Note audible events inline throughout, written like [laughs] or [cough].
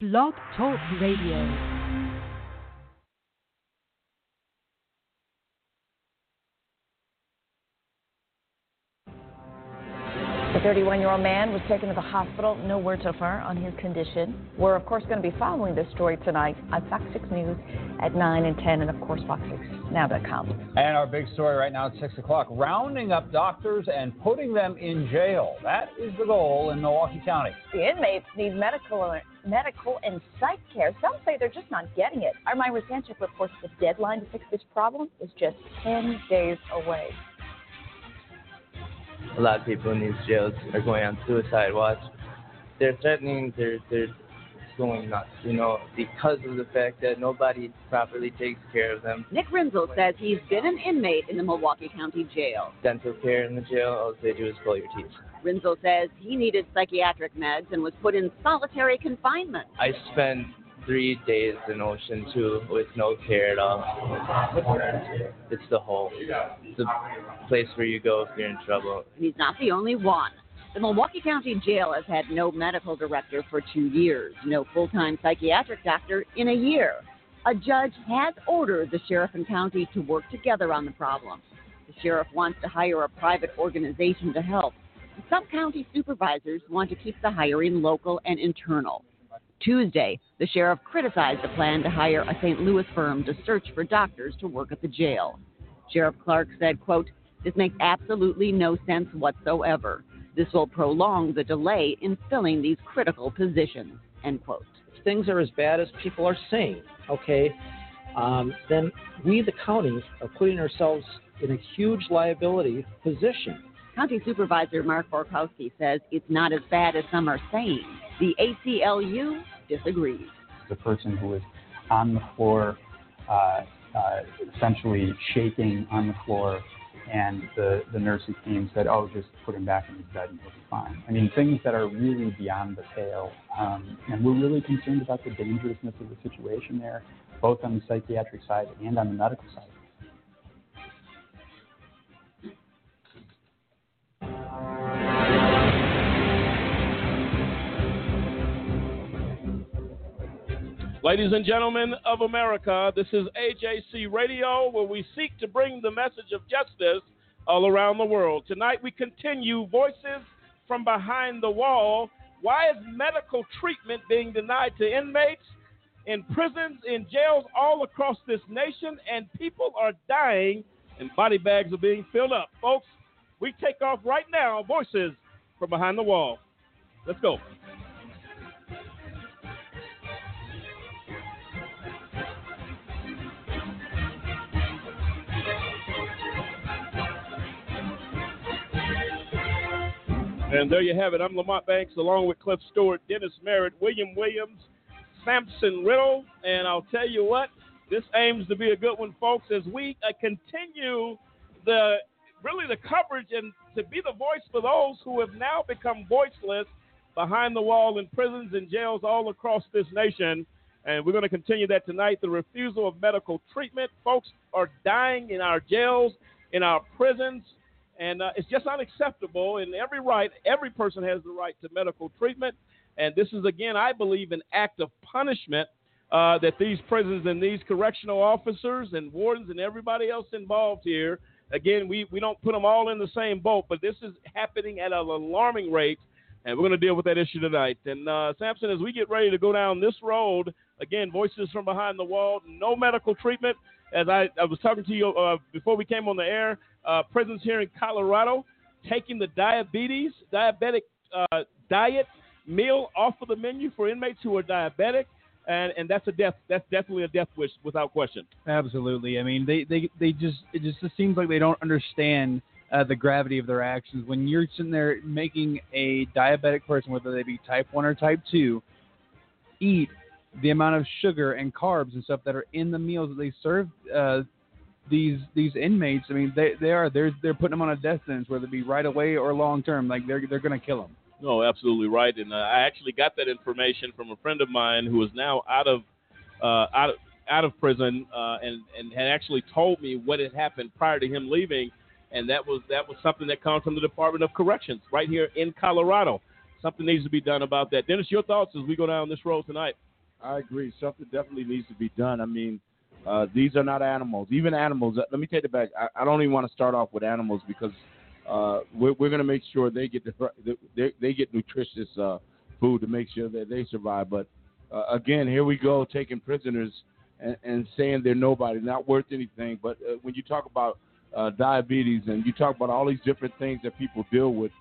Blog Talk Radio. The 31 year old man was taken to the hospital. No word so far on his condition. We're, of course, going to be following this story tonight on Fox 6 News at 9 and 10, and of course, Fox6Now.com. And our big story right now at 6 o'clock rounding up doctors and putting them in jail. That is the goal in Milwaukee County. The inmates need medical, medical and psych care. Some say they're just not getting it. Our Myra Sanchick reports the deadline to fix this problem is just 10 days away a lot of people in these jails are going on suicide watch. They're threatening, they're they're going nuts, you know, because of the fact that nobody properly takes care of them. Nick Rinzel says he's been an inmate in the Milwaukee County Jail. Dental care in the jail, all they do is pull your teeth. Rinzel says he needed psychiatric meds and was put in solitary confinement. I spent three days in Ocean Two with no care at all. It's the hole. It's the place where you go if you're in trouble. He's not the only one. The Milwaukee County Jail has had no medical director for two years, no full time psychiatric doctor in a year. A judge has ordered the sheriff and county to work together on the problem. The sheriff wants to hire a private organization to help. Some county supervisors want to keep the hiring local and internal. Tuesday, the sheriff criticized the plan to hire a St. Louis firm to search for doctors to work at the jail. Sheriff Clarke said, quote, this makes absolutely no sense whatsoever. This will prolong the delay in filling these critical positions, end quote. If things are as bad as people are saying, okay, um, then we, the county, are putting ourselves in a huge liability position. County Supervisor Mark Borkowski says it's not as bad as some are saying. The ACLU disagrees. The person who was on the floor, uh, uh, essentially shaking on the floor, and the, the nursing team said, oh, just put him back in his bed and he'll be fine. I mean, things that are really beyond the pale. Um, and we're really concerned about the dangerousness of the situation there, both on the psychiatric side and on the medical side. Ladies and gentlemen of America, this is AJC Radio, where we seek to bring the message of justice all around the world. Tonight, we continue Voices from Behind the Wall. Why is medical treatment being denied to inmates in prisons, in jails all across this nation, and people are dying and body bags are being filled up? Folks, we take off right now. Voices from Behind the Wall. Let's go. And there you have it. I'm Lamont Banks along with Cliff Stewart, Dennis Merritt, William Williams, Sampson Riddle. And I'll tell you what, this aims to be a good one, folks, as we uh, continue the really the coverage and to be the voice for those who have now become voiceless behind the wall in prisons and jails all across this nation. And we're going to continue that tonight. The refusal of medical treatment. Folks are dying in our jails, in our prisons, and uh, it's just unacceptable. And every right, every person has the right to medical treatment. And this is again, I believe, an act of punishment uh, that these prisons and these correctional officers and wardens and everybody else involved here. Again, we, we don't put them all in the same boat, but this is happening at an alarming rate, and we're going to deal with that issue tonight. And uh, Sampson, as we get ready to go down this road, again, voices from behind the wall, no medical treatment. As I, I was talking to you uh, before we came on the air, uh, prisons here in Colorado taking the diabetes, diabetic uh, diet meal off of the menu for inmates who are diabetic. And, and that's a death. That's definitely a death wish without question. Absolutely. I mean, they, they, they just it just seems like they don't understand uh, the gravity of their actions. When you're sitting there making a diabetic person, whether they be type one or type two, eat the amount of sugar and carbs and stuff that are in the meals that they serve uh, these these inmates, I mean, they they are they're they're putting them on a death sentence, whether it be right away or long term. Like they're they're going to kill them. No, absolutely right. And uh, I actually got that information from a friend of mine who is now out of uh, out of out of prison uh, and and had actually told me what had happened prior to him leaving, and that was that was something that comes from the Department of Corrections right here in Colorado. Something needs to be done about that. Dennis, your thoughts as we go down this road tonight? I agree. Something definitely needs to be done. I mean, uh, these are not animals. Even animals. uh, Let me take it back. I, I don't even want to start off with animals because uh, we're, we're going to make sure they get the, they, they get nutritious uh, food to make sure that they survive. But uh, again, here we go taking prisoners and, and saying they're nobody, not worth anything. But uh, when you talk about diabetes and you talk about all these different things that people deal with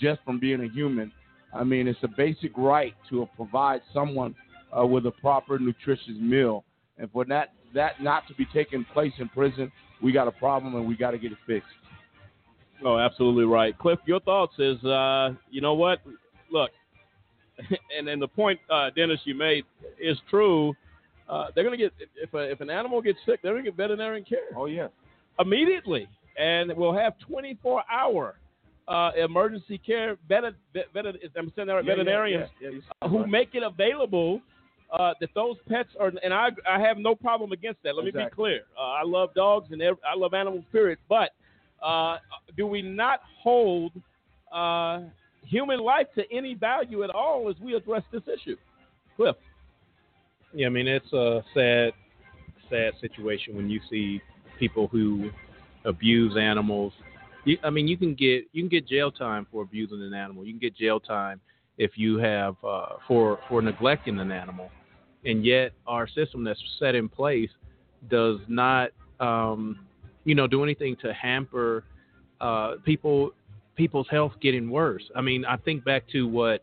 just from being a human, I mean, it's a basic right to provide someone with a proper nutritious meal. And for that that not to be taking place in prison, we got a problem and we got to get it fixed. Oh, absolutely right. Cliff, your thoughts is, uh, you know what? Look, [laughs] and then the point, uh, Dennis, you made is true. Uh, they're going to get if a, if an animal gets sick, they're going to get veterinary care. Oh yeah, immediately, and we'll have 24 hour uh, emergency care. Vet, vet, vet, I'm saying that right, Yeah, veterinarians yeah, yeah, who make it available. Uh, that those pets are, and I, I have no problem against that. Let me be clear. Uh, I love dogs and ev- I love animal spirits, But uh, do we not hold uh, human life to any value at all as we address this issue? Cliff. Yeah, I mean it's a sad, sad situation when you see people who abuse animals. You, I mean, you can get you can get jail time for abusing an animal. You can get jail time if you have uh, for for neglecting an animal, and yet our system that's set in place does not, um, you know, do anything to hamper uh, people people's health getting worse. I mean, I think back to what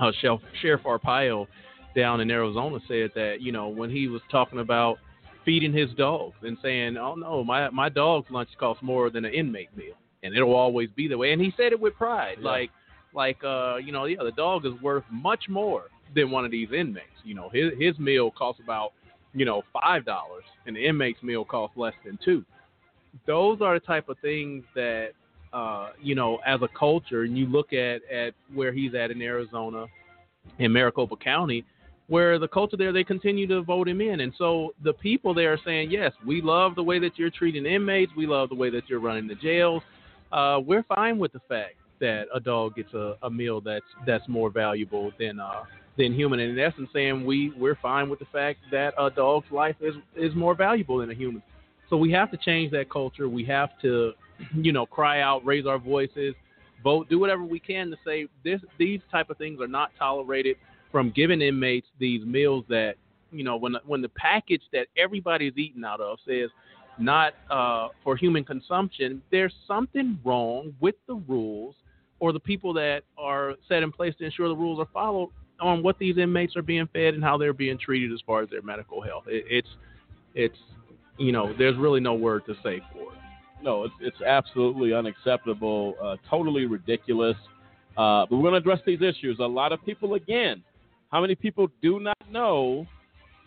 uh, Sheriff, Sheriff Arpaio down in Arizona said that you know when he was talking about feeding his dogs and saying, "Oh no, my my dog's lunch costs more than an inmate meal, and it'll always be that way." And he said it with pride, Yeah. like like uh you know yeah the dog is worth much more than one of these inmates. You know his his meal costs about you know five dollars, and the inmate's meal costs less than two. Those are the type of things that uh, you know, as a culture, and you look at at where he's at in Arizona, in Maricopa County, where the culture there they continue to vote him in, and so the people there are saying, yes, we love the way that you're treating inmates, we love the way that you're running the jails. Uh, we're fine with the fact that a dog gets a, a meal that's that's more valuable than uh, than human, and in essence, saying we we're fine with the fact that a dog's life is is more valuable than a human. So we have to change that culture. We have to, you know, cry out, raise our voices, vote, do whatever we can to say this these type of things are not tolerated from giving inmates these meals that, you know, when when the package that everybody's eating out of says not uh, for human consumption, there's something wrong with the rules or the people that are set in place to ensure the rules are followed on what these inmates are being fed and how they're being treated as far as their medical health. It, it's it's you know, there's really no word to say for it. No, it's, it's absolutely unacceptable, uh, totally ridiculous. Uh, but we're going to address these issues. A lot of people, again, how many people do not know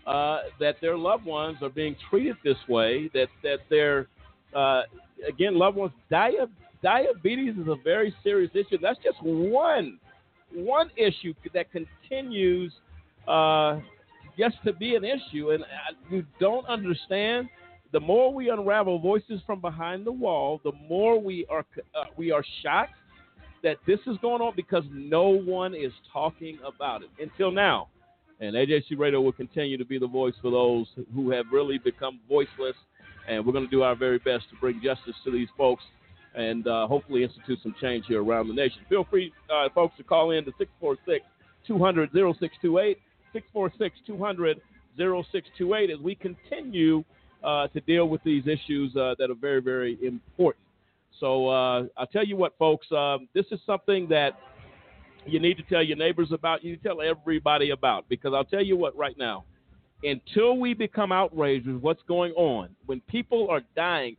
uh, that their loved ones are being treated this way? That that their uh, again loved ones dia- diabetes is a very serious issue. That's just one one issue that continues uh, to be an issue, and uh, you don't understand. The more we unravel voices from behind the wall, the more we are uh, we are shocked that this is going on because no one is talking about it until now. And AJC Radio will continue to be the voice for those who have really become voiceless. And we're going to do our very best to bring justice to these folks and uh, hopefully institute some change here around the nation. Feel free, uh, folks, to call in to 646 200 0628, 646 200 0628 as we continue uh, to deal with these issues uh, that are very, very important. So uh, I'll tell you what, folks, um, this is something that you need to tell your neighbors about. You need to tell everybody about because I'll tell you what, right now, until we become outraged with what's going on, when people are dying,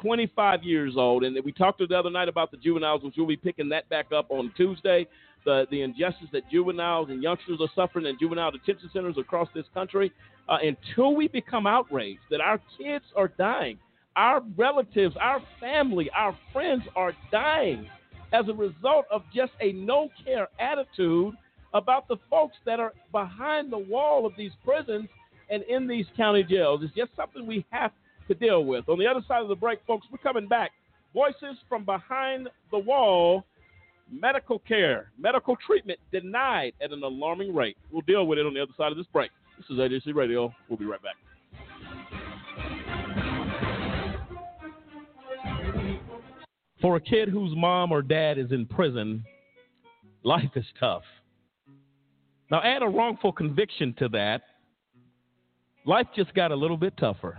25 years old, and we talked the other night about the juveniles, which we'll be picking that back up on Tuesday. The the injustice that juveniles and youngsters are suffering in juvenile detention centers across this country. Uh, until we become outraged that our kids are dying, our relatives, our family, our friends are dying as a result of just a no care attitude about the folks that are behind the wall of these prisons and in these county jails. It's just something we have to deal with. On the other side of the break, folks, we're coming back. Voices from behind the wall. medical care, medical treatment denied at an alarming rate. We'll deal with it on the other side of this break. This is AJC Radio. We'll be right back. For a kid whose mom or dad is in prison, life is tough. Now, add a wrongful conviction to that, life just got a little bit tougher.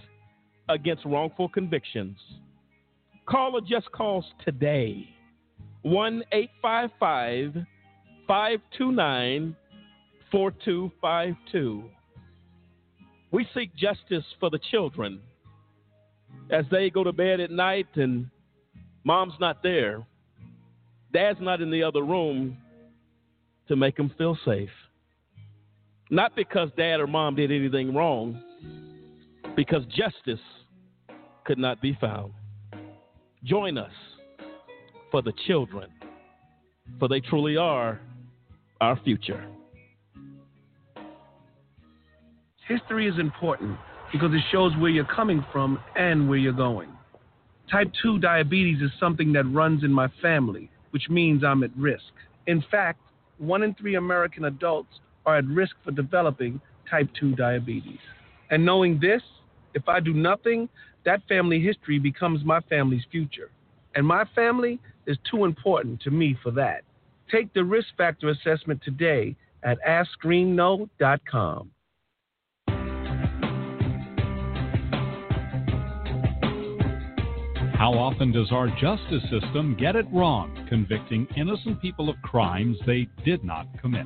against wrongful convictions. Call a just cause today 1 855 529 4252. We seek justice for the children as they go to bed at night and mom's not there, dad's not in the other room to make them feel safe. Not because dad or mom did anything wrong, because justice could not be found. Join us for the children, for they truly are our future. History is important because it shows where you're coming from and where you're going. Type 2 diabetes is something that runs in my family, which means I'm at risk. In fact, one in three American adults are at risk for developing type 2 diabetes. And knowing this, if I do nothing, that family history becomes my family's future. And my family is too important to me for that. Take the risk factor assessment today at AskScreenKnow.com. How often does our justice system get it wrong, convicting innocent people of crimes they did not commit?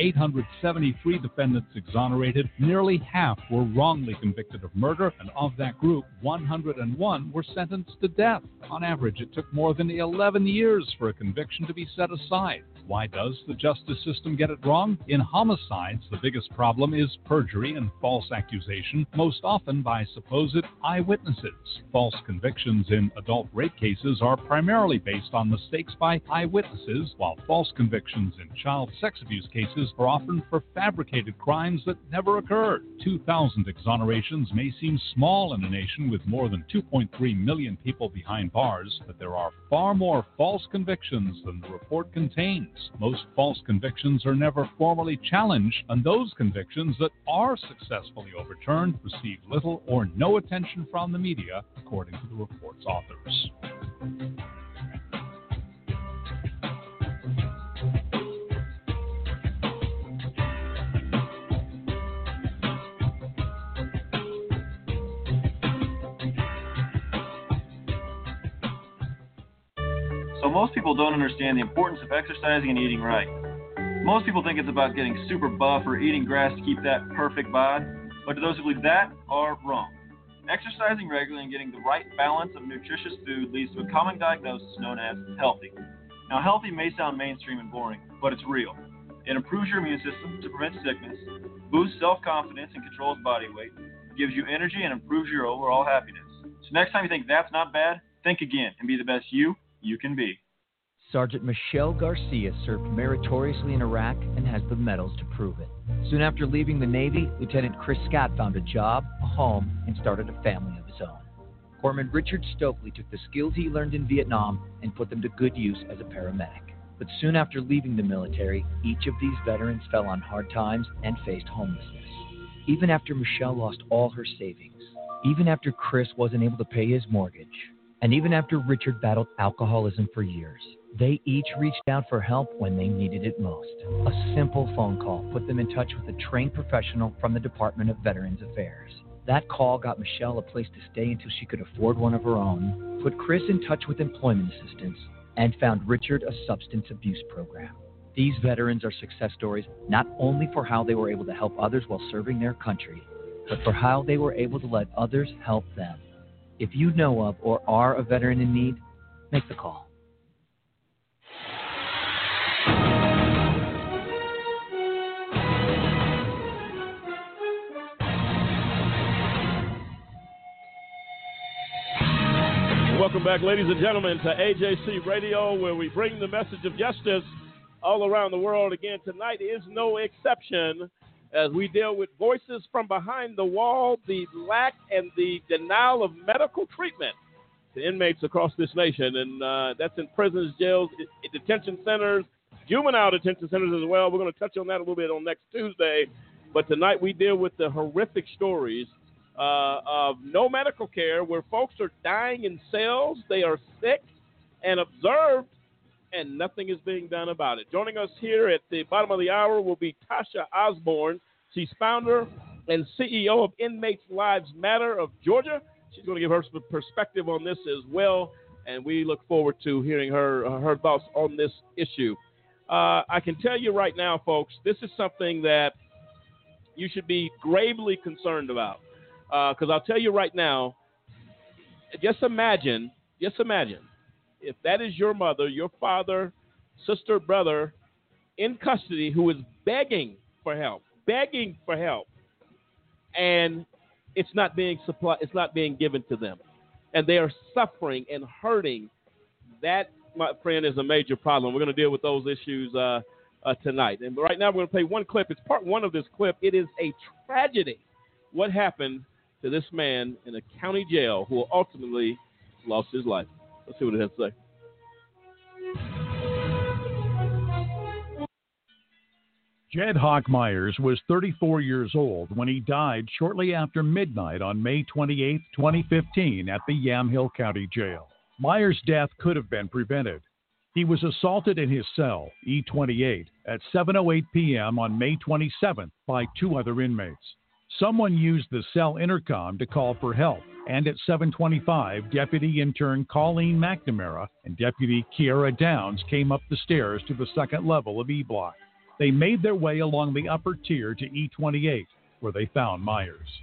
873 defendants exonerated, nearly half were wrongly convicted of murder, and of that group, 101 were sentenced to death. On average, it took more than 11 years for a conviction to be set aside. Why does the justice system get it wrong? In homicides, the biggest problem is perjury and false accusation, most often by supposed eyewitnesses. False convictions in adult rape cases are primarily based on mistakes by eyewitnesses, while false convictions in child sex abuse cases are often for fabricated crimes that never occurred. 2,000 exonerations may seem small in a nation with more than 2.3 million people behind bars, but there are far more false convictions than the report contains. Most false convictions are never formally challenged, and those convictions that are successfully overturned receive little or no attention from the media, according to the report's authors. So most people don't understand the importance of exercising and eating right. Most people think it's about getting super buff or eating grass to keep that perfect bod, but to those who believe that are wrong. Exercising regularly and getting the right balance of nutritious food leads to a common diagnosis known as healthy. Now, healthy may sound mainstream and boring, but it's real. It improves your immune system to prevent sickness, boosts self confidence, and controls body weight, gives you energy, and improves your overall happiness. So, next time you think that's not bad, think again and be the best you you can be. Sergeant Michelle Garcia served meritoriously in Iraq and has the medals to prove it. Soon after leaving the Navy, Lieutenant Chris Scott found a job, a home, and started a family of his own. Corpsman Richard Stokely took the skills he learned in Vietnam and put them to good use as a paramedic. But soon after leaving the military, each of these veterans fell on hard times and faced homelessness. Even after Michelle lost all her savings, even after Chris wasn't able to pay his mortgage, and even after Richard battled alcoholism for years, They each reached out for help when they needed it most. A simple phone call put them in touch with a trained professional from the Department of Veterans Affairs. That call got Michelle a place to stay until she could afford one of her own, put Chris in touch with employment assistance, and found Richard a substance abuse program. These veterans are success stories not only for how they were able to help others while serving their country, but for how they were able to let others help them. If you know of or are a veteran in need, make the call. Welcome back, ladies and gentlemen, to AJC Radio, where we bring the message of justice all around the world. Again, tonight is no exception as we deal with voices from behind the wall, the lack and the denial of medical treatment to inmates across this nation. And uh, that's in prisons, jails, detention centers, juvenile detention centers as well. We're going to touch on that a little bit on next Tuesday. But tonight we deal with the horrific stories uh, of no medical care where folks are dying in cells, they are sick and observed, and nothing is being done about it. Joining us here at the bottom of the hour will be Tasha Osborn. She's founder and CEO of Inmates Lives Matter of Georgia. She's going to give her perspective on this as well, and we look forward to hearing her her thoughts on this issue. Uh, I can tell you right now, folks, this is something that you should be gravely concerned about. Because uh, I'll tell you right now, just imagine, just imagine, if that is your mother, your father, sister, brother in custody who is begging for help, begging for help, and it's not being supplied, it's not being given to them, and they are suffering and hurting. That, my friend, is a major problem. We're going to deal with those issues uh, uh, tonight. And right now, we're going to play one clip. It's part one of this clip. It is a tragedy. What happened to this man in a county jail who ultimately lost his life. Let's see what it has to say. Jed Hawk Myers was 34 years old when he died shortly after midnight on May 28, 2015, at the Yamhill County Jail. Myers' death could have been prevented. He was assaulted in his cell, E28, at 7:08 p.m. on May 27th by two other inmates. Someone used the cell intercom to call for help, and at 7:25, Deputy Intern Colleen McNamara and Deputy Kiara Downs came up the stairs to the second level of E Block. They made their way along the upper tier to E28, where they found Myers.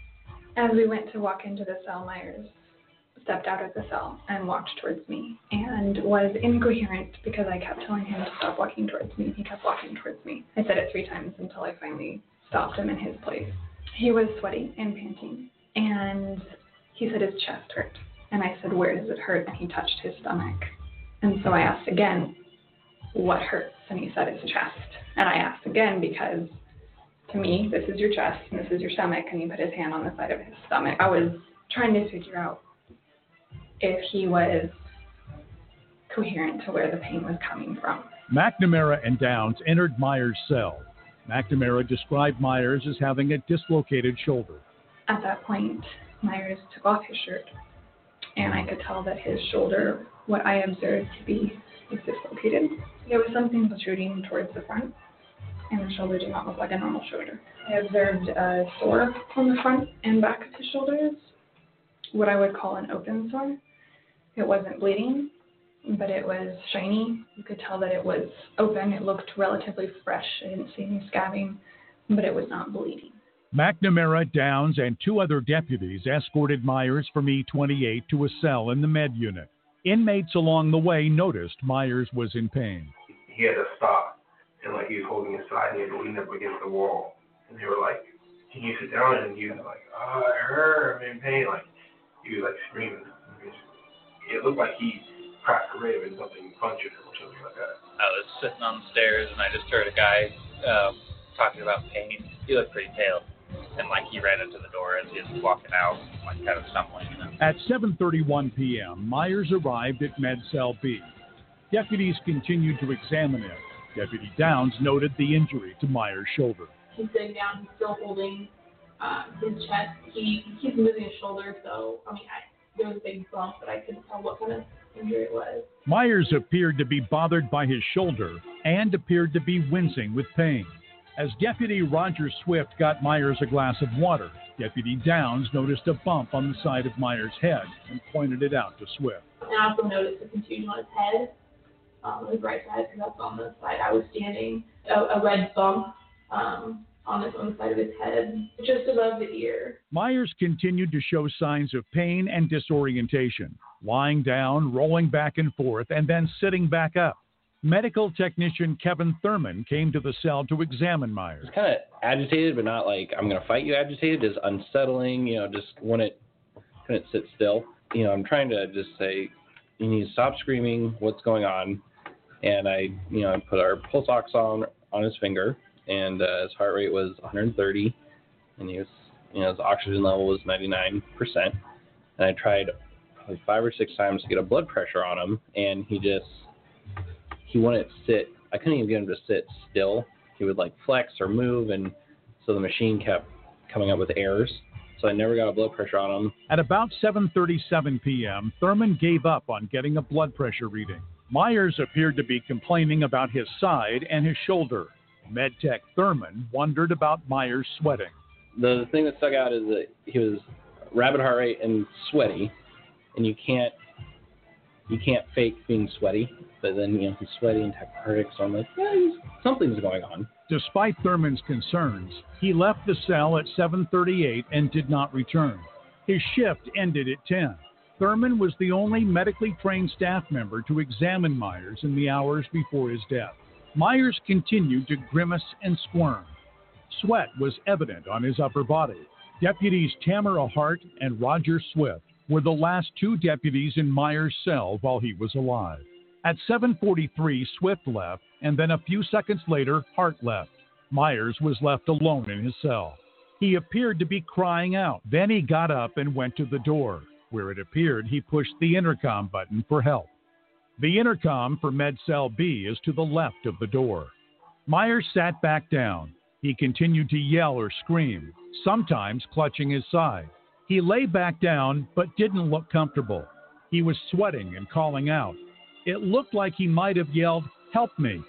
As we went to walk into the cell, Myers stepped out of the cell and walked towards me and was incoherent because I kept telling him to stop walking towards me. He kept walking towards me. I said it three times until I finally stopped him in his place. He was sweaty and panting, and he said his chest hurt. And I said, Where does it hurt? And he touched his stomach. And so I asked again, What hurts? And he said, His chest. And I asked again because to me, this is your chest and this is your stomach. And he put his hand on the side of his stomach. I was trying to figure out if he was coherent to where the pain was coming from. McNamara and Downs entered Myers' cell. McNamara described Myers as having a dislocated shoulder. At that point, Myers took off his shirt, and I could tell that his shoulder, what I observed to be, was dislocated. There was something protruding towards the front, and the shoulder did not look like a normal shoulder. I observed a sore on the front and back of his shoulders, what I would call an open sore. It wasn't bleeding, but it was shiny. You could tell that it was open. It looked relatively fresh. I didn't see any scabbing, but it was not bleeding. McNamara, Downs, and two other deputies escorted Myers from E28 to a cell in the med unit. Inmates along the way noticed Myers was in pain. He had to stop, and like he was holding his side, and he had to lean up against the wall. And they were like, "Can you sit down?" And he was like, "Oh, I hurt. I'm in pain." Like he was like screaming. It looked like he cracked a rib and something punched him or something like that. I was sitting on the stairs and I just heard a guy um, talking about pain. He looked pretty pale. And like he ran into the door as he was walking out, like kind of stumbling. You know? At 7:31 p.m., Myers arrived at Med Cell B. Deputies continued to examine him. Deputy Downs noted the injury to Myers' shoulder. He's sitting down. He's still holding uh, his chest. He he's moving his shoulder. So I mean, I, there was a big bump, but I couldn't tell what kind of Myers appeared to be bothered by his shoulder and appeared to be wincing with pain. As Deputy Roger Swift got Myers a glass of water, Deputy Downs noticed a bump on the side of Myers' head and pointed it out to Swift. I also noticed a contusion on his head, um, on his right side, because that's on the side I was standing. A, a red bump um, on this one side of his head, just above the ear. Myers continued to show signs of pain and disorientation, lying down, rolling back and forth, and then sitting back up. Medical technician Kevin Thurman came to the cell to examine Myers. kind of agitated, but not like I'm gonna fight you agitated. Just unsettling, you know, just wouldn't couldn't sit still. You know, I'm trying to just say, you need to stop screaming. What's going on? And I, you know, I put our pulse ox on on his finger, and uh, his heart rate was 130, and he was, you know, his oxygen level was 99 percent. And I tried probably five or six times to get a blood pressure on him, and he just he wouldn't sit. I couldn't even get him to sit still. He would like flex or move, and so the machine kept coming up with errors. So I never got a blood pressure on him. At about 7:37 p.m., Thurman gave up on getting a blood pressure reading. Myers appeared to be complaining about his side and his shoulder. MedTech Thurman wondered about Myers sweating. The thing that stuck out is that he was rapid heart rate and sweaty, and you can't you can't fake being sweaty. But then you know he's sweaty and tachycardic, so I'm like, yeah, something's going on. Despite Thurman's concerns, he left the cell at 7:38 and did not return. His shift ended at 10. Thurman was the only medically trained staff member to examine Myers in the hours before his death. Myers continued to grimace and squirm. Sweat was evident on his upper body. Deputies Tamara Hart and Roger Swift were the last two deputies in Myers' cell while he was alive. At 7:43, Swift left, and then a few seconds later, Hart left. Myers was left alone in his cell. He appeared to be crying out. Then he got up and went to the door. Where it appeared, he pushed the intercom button for help. The intercom for Med Cell B is to the left of the door. Myers sat back down. He continued to yell or scream, sometimes clutching his side. He lay back down but didn't look comfortable. He was sweating and calling out. It looked like he might have yelled, Help me.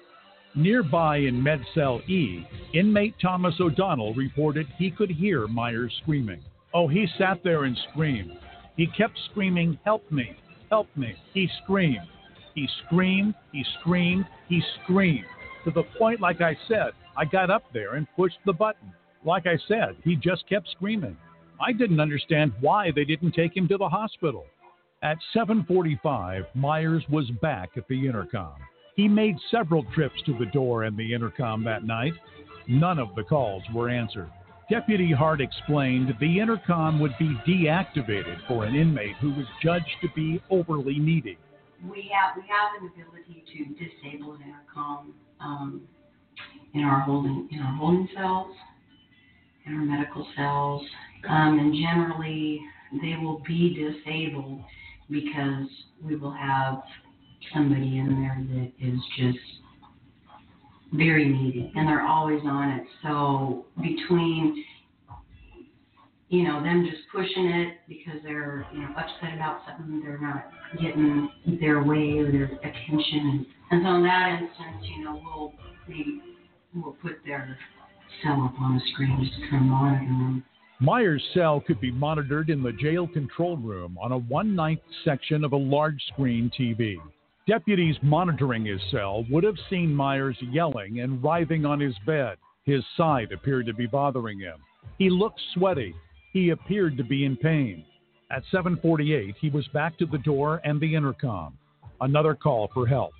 Nearby in Med Cell E, inmate Thomas O'Donnell reported he could hear Myers screaming. Oh, he sat there and screamed. He kept screaming, Help me, help me. He screamed. He screamed, he screamed, he screamed. To the point, like I said, I got up there and pushed the button. Like I said, he just kept screaming. I didn't understand why they didn't take him to the hospital. At 7:45, Myers was back at the intercom. He made several trips to the door and the intercom that night. None of the calls were answered. Deputy Hart explained the intercom would be deactivated for an inmate who was judged to be overly needy. We have we have an ability to disable intercom um, in our holding in our holding cells, in our medical cells, um, and generally they will be disabled because we will have somebody in there that is just very needy and they're always on it. So between you know them just pushing it because they're you know upset about something, they're not getting their way or their attention, and, so in that instance, you know we'll we will put their cell up on the screen just to kind of monitor them. Myers' cell could be monitored in the jail control room on a one ninth section of a large screen TV. Deputies monitoring his cell would have seen Myers yelling and writhing on his bed. His side appeared to be bothering him. He looked sweaty. He appeared to be in pain. At 7:48, he was back to the door and the intercom. Another call for help.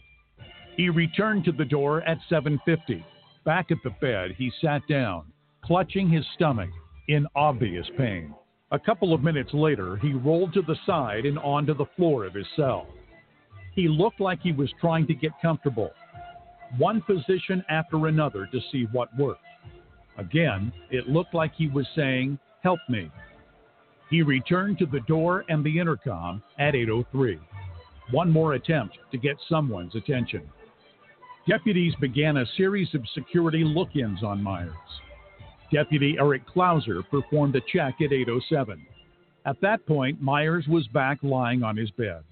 He returned to the door at 7:50. Back at the bed, he sat down, clutching his stomach in obvious pain. A couple of minutes later, he rolled to the side and onto the floor of his cell. He looked like he was trying to get comfortable, one position after another to see what worked. Again, it looked like he was saying, Help me. He returned to the door and the intercom at 803. One more attempt to get someone's attention. Deputies began a series of security look ins on Myers. Deputy Eric Klauser performed a check at 807. At that point, Myers was back lying on his bed.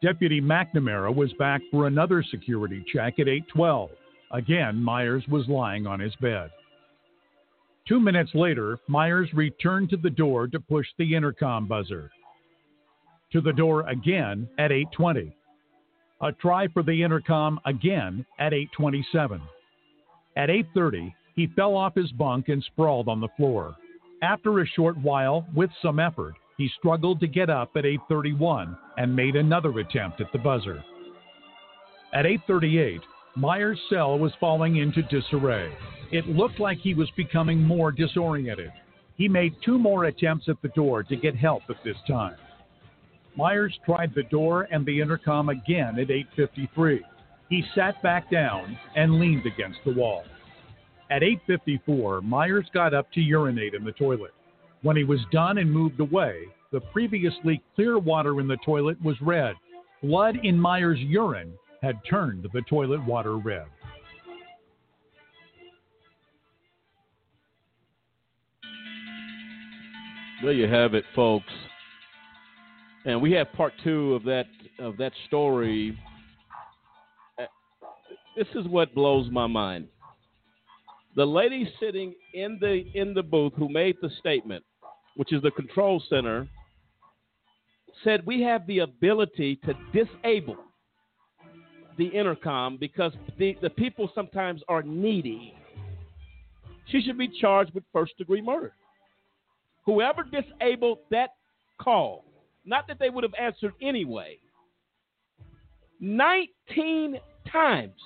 Deputy McNamara was back for another security check at 812. Again, Myers was lying on his bed. Two minutes later, Myers returned to the door to push the intercom buzzer. To the door again at 820. A try for the intercom again at 827. At 830, he fell off his bunk and sprawled on the floor. After a short while, with some effort, he struggled to get up at 8:31 and made another attempt at the buzzer. At 8:38, Myers' cell was falling into disarray. It looked like he was becoming more disoriented. He made two more attempts at the door to get help at this time. Myers tried the door and the intercom again at 8:53. He sat back down and leaned against the wall. At 8:54, Myers got up to urinate in the toilet. When he was done and moved away, the previously clear water in the toilet was red. Blood in Myers' urine had turned the toilet water red. There you have it, folks. And we have part two of that of that story. This is what blows my mind. The lady sitting in the in the booth who made the statement, which is the control center, said we have the ability to disable the intercom because the, the people sometimes are needy. She should be charged with first degree murder. Whoever disabled that call, not that they would have answered anyway, 19 times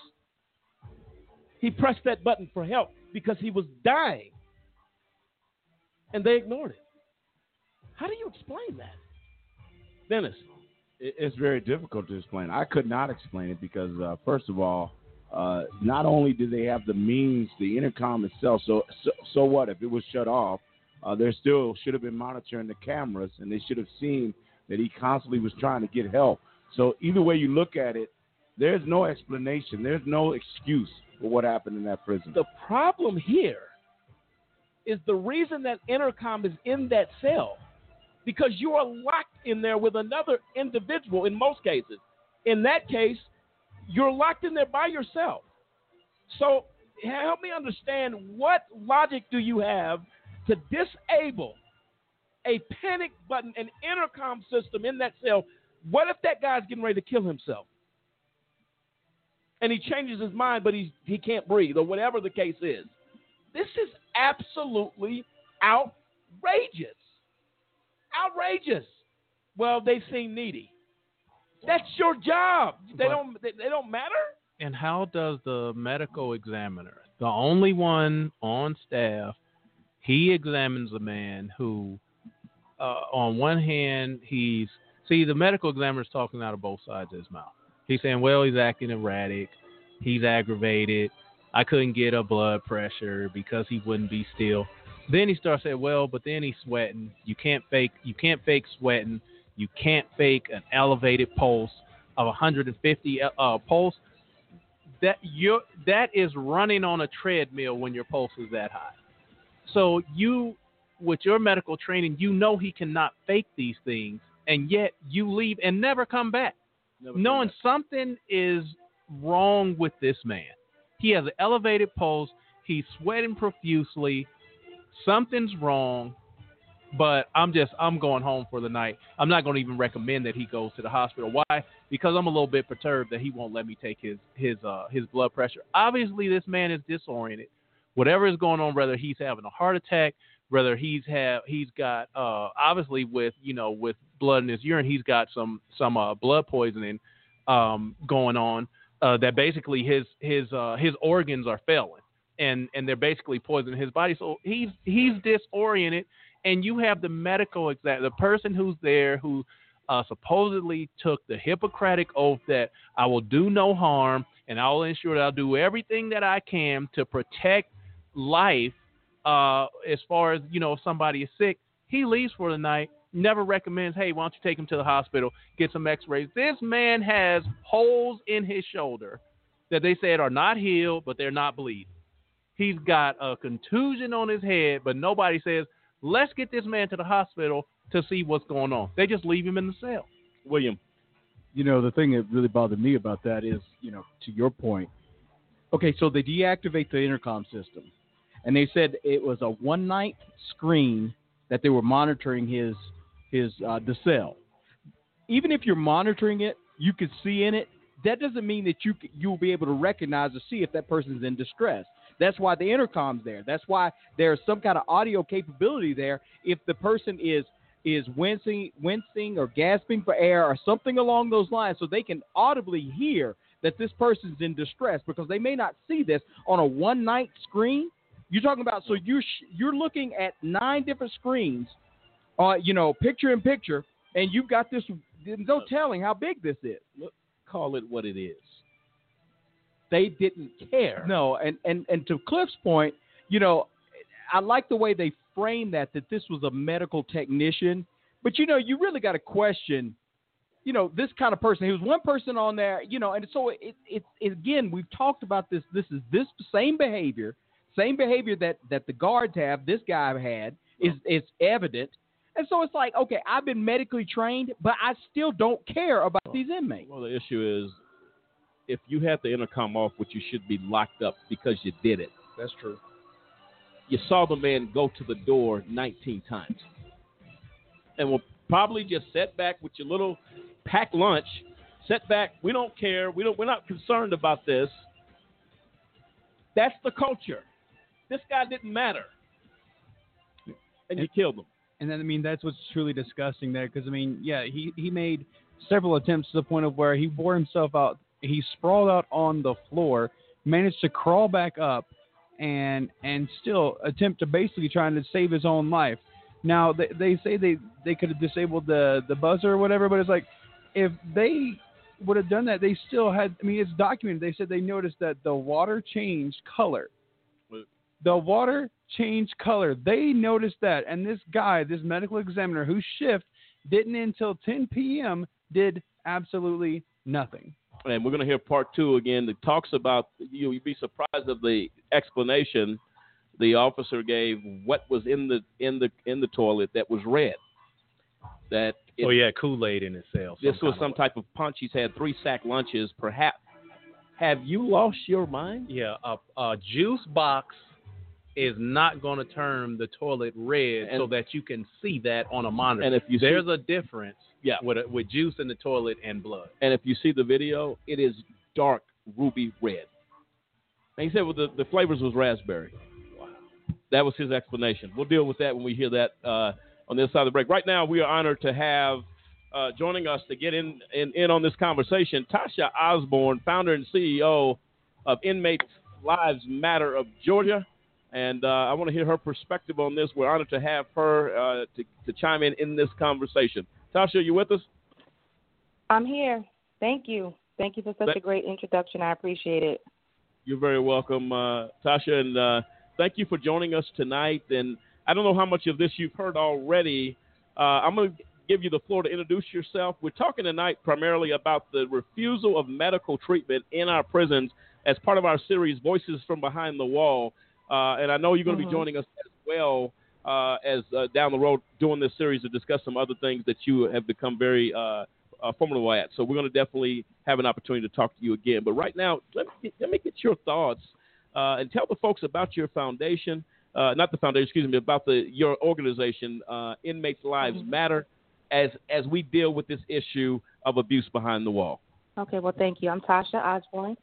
he pressed that button for help because he was dying. And they ignored it. How do you explain that? Dennis. It's very difficult to explain. I could not explain it because, uh, first of all, uh, not only do they have the means, the intercom itself. So, so, so what if it was shut off? Uh, there still should have been monitoring the cameras, and they should have seen that he constantly was trying to get help. So either way you look at it, there's no explanation. There's no excuse for what happened in that prison. The problem here is the reason that intercom is in that cell because you are locked in there with another individual in most cases. In that case, you're locked in there by yourself. So help me understand what logic do you have to disable a panic button, an intercom system in that cell? What if that guy's getting ready to kill himself? And he changes his mind, but he he can't breathe, or whatever the case is. This is absolutely outrageous. Outrageous. Well, they seem needy. That's your job. They But- don't. They, they don't matter. And how does the medical examiner, the only one on staff, he examines a man who, uh, on one hand, he's see the medical examiner is talking out of both sides of his mouth. He's saying, well, he's acting erratic, he's aggravated. I couldn't get a blood pressure because he wouldn't be still. Then he starts saying, well, but then he's sweating. You can't fake. You can't fake sweating. You can't fake an elevated pulse of 150 uh, pulse that you that is running on a treadmill when your pulse is that high. So you, with your medical training, you know he cannot fake these things, and yet you leave and never come back, knowing something is wrong with this man. He has an elevated pulse. He's sweating profusely. Something's wrong. But I'm just I'm going home for the night. I'm not going to even recommend that he goes to the hospital. Why? Because I'm a little bit perturbed that he won't let me take his his uh his blood pressure. Obviously, this man is disoriented. Whatever is going on, whether he's having a heart attack, whether he's have he's got uh obviously with you know with blood in his urine, he's got some some uh blood poisoning um going on uh that basically his his uh his organs are failing and and they're basically poisoning his body. So he's he's disoriented, and you have the medical exam, the person who's there who uh, supposedly took the Hippocratic oath that I will do no harm and I will ensure that I'll do everything that I can to protect life. Uh, as far as you know, if somebody is sick, he leaves for the night. Never recommends, hey, why don't you take him to the hospital, get some X-rays. This man has holes in his shoulder that they said are not healed, but they're not bleeding. He's got a contusion on his head, but nobody says, let's get this man to the hospital to see what's going on. They just leave him in the cell. William. You know, the thing that really bothered me about that is, you know, to your point. Okay, so they deactivate the intercom system, and they said it was a one night screen that they were monitoring his his uh, the cell. Even if you're monitoring it, you could see in it. That doesn't mean that you you'll be able to recognize or see if that person's in distress. That's why the intercom's there. That's why there's some kind of audio capability there. If the person is is wincing, wincing or gasping for air or something along those lines, so they can audibly hear that this person's in distress because they may not see this on a one night screen. You're talking about so you're sh- you're looking at nine different screens, uh, you know, picture in picture, and you've got this. No telling how big this is. Call it what it is. They didn't care. No, and and and to Cliff's point, you know, I like the way they framed that that this was a medical technician, but you know, you really got to question, you know, this kind of person. He was one person on there, you know, and so it, it, it again, we've talked about this. This is this same behavior, same behavior that that the guards have. This guy had is is evident. And so it's like, okay, I've been medically trained, but I still don't care about these inmates. Well, the issue is if you have the intercom off, which you should be locked up because you did it. That's true. You saw the man go to the door 19 times, and will probably just sit back with your little packed lunch. Sit back. We don't care. We don't. We're not concerned about this. That's the culture. This guy didn't matter, and you killed him. And then I mean that's what's truly disgusting there because I mean yeah he he made several attempts to the point of where he bore himself out. He sprawled out on the floor, managed to crawl back up, and and still attempt to basically trying to save his own life. Now they they say they they could have disabled the the buzzer or whatever, but it's like if they would have done that, they still had. I mean, it's documented. They said they noticed that the water changed color. The water changed color. They noticed that, and this guy, this medical examiner, whose shift didn't until 10 p.m., did absolutely nothing. and we're going to hear part two again that talks about you you'd be surprised of the explanation the officer gave what was in the in the in the toilet that was red that it- oh yeah, Kool Aid in his cell. this some was some of type of punch he's had three sack lunches perhaps have you lost your mind. Yeah, a, a juice box is not going to turn the toilet red so that you can see that on a monitor. and if you see- there's a difference, yeah, with a, with juice in the toilet and blood. and if you see the video it is dark ruby red and he said well the, the flavors was raspberry that was his explanation. We'll deal with that when we hear that uh, on the other side of the break. Right now, we are honored to have uh, joining us to get in, in in on this conversation Tasha Osborn, founder and CEO of Inmates Lives Matter of Georgia. And uh, I want to hear her perspective on this. We're honored to have her uh, to, to chime in in this conversation. Tasha, are you with us? I'm here. Thank you. Thank you for such a great introduction. I appreciate it. You're very welcome, uh, Tasha, and uh, thank you for joining us tonight. And I don't know how much of this you've heard already. Uh, I'm going to give you the floor to introduce yourself. We're talking tonight primarily about the refusal of medical treatment in our prisons as part of our series, Voices from Behind the Wall. Uh, and I know you're going to Mhm. be joining us as well uh, as uh, down the road doing this series to discuss some other things that you have become very uh, uh, formidable at. So we're going to definitely have an opportunity to talk to you again. But right now, let me get, let me get your thoughts uh, and tell the folks about your foundation. Uh, not the foundation, excuse me, about the your organization, uh, Inmates Lives Matter, as as we deal with this issue of abuse behind the wall. Okay, well, thank you. I'm Tasha Osborn.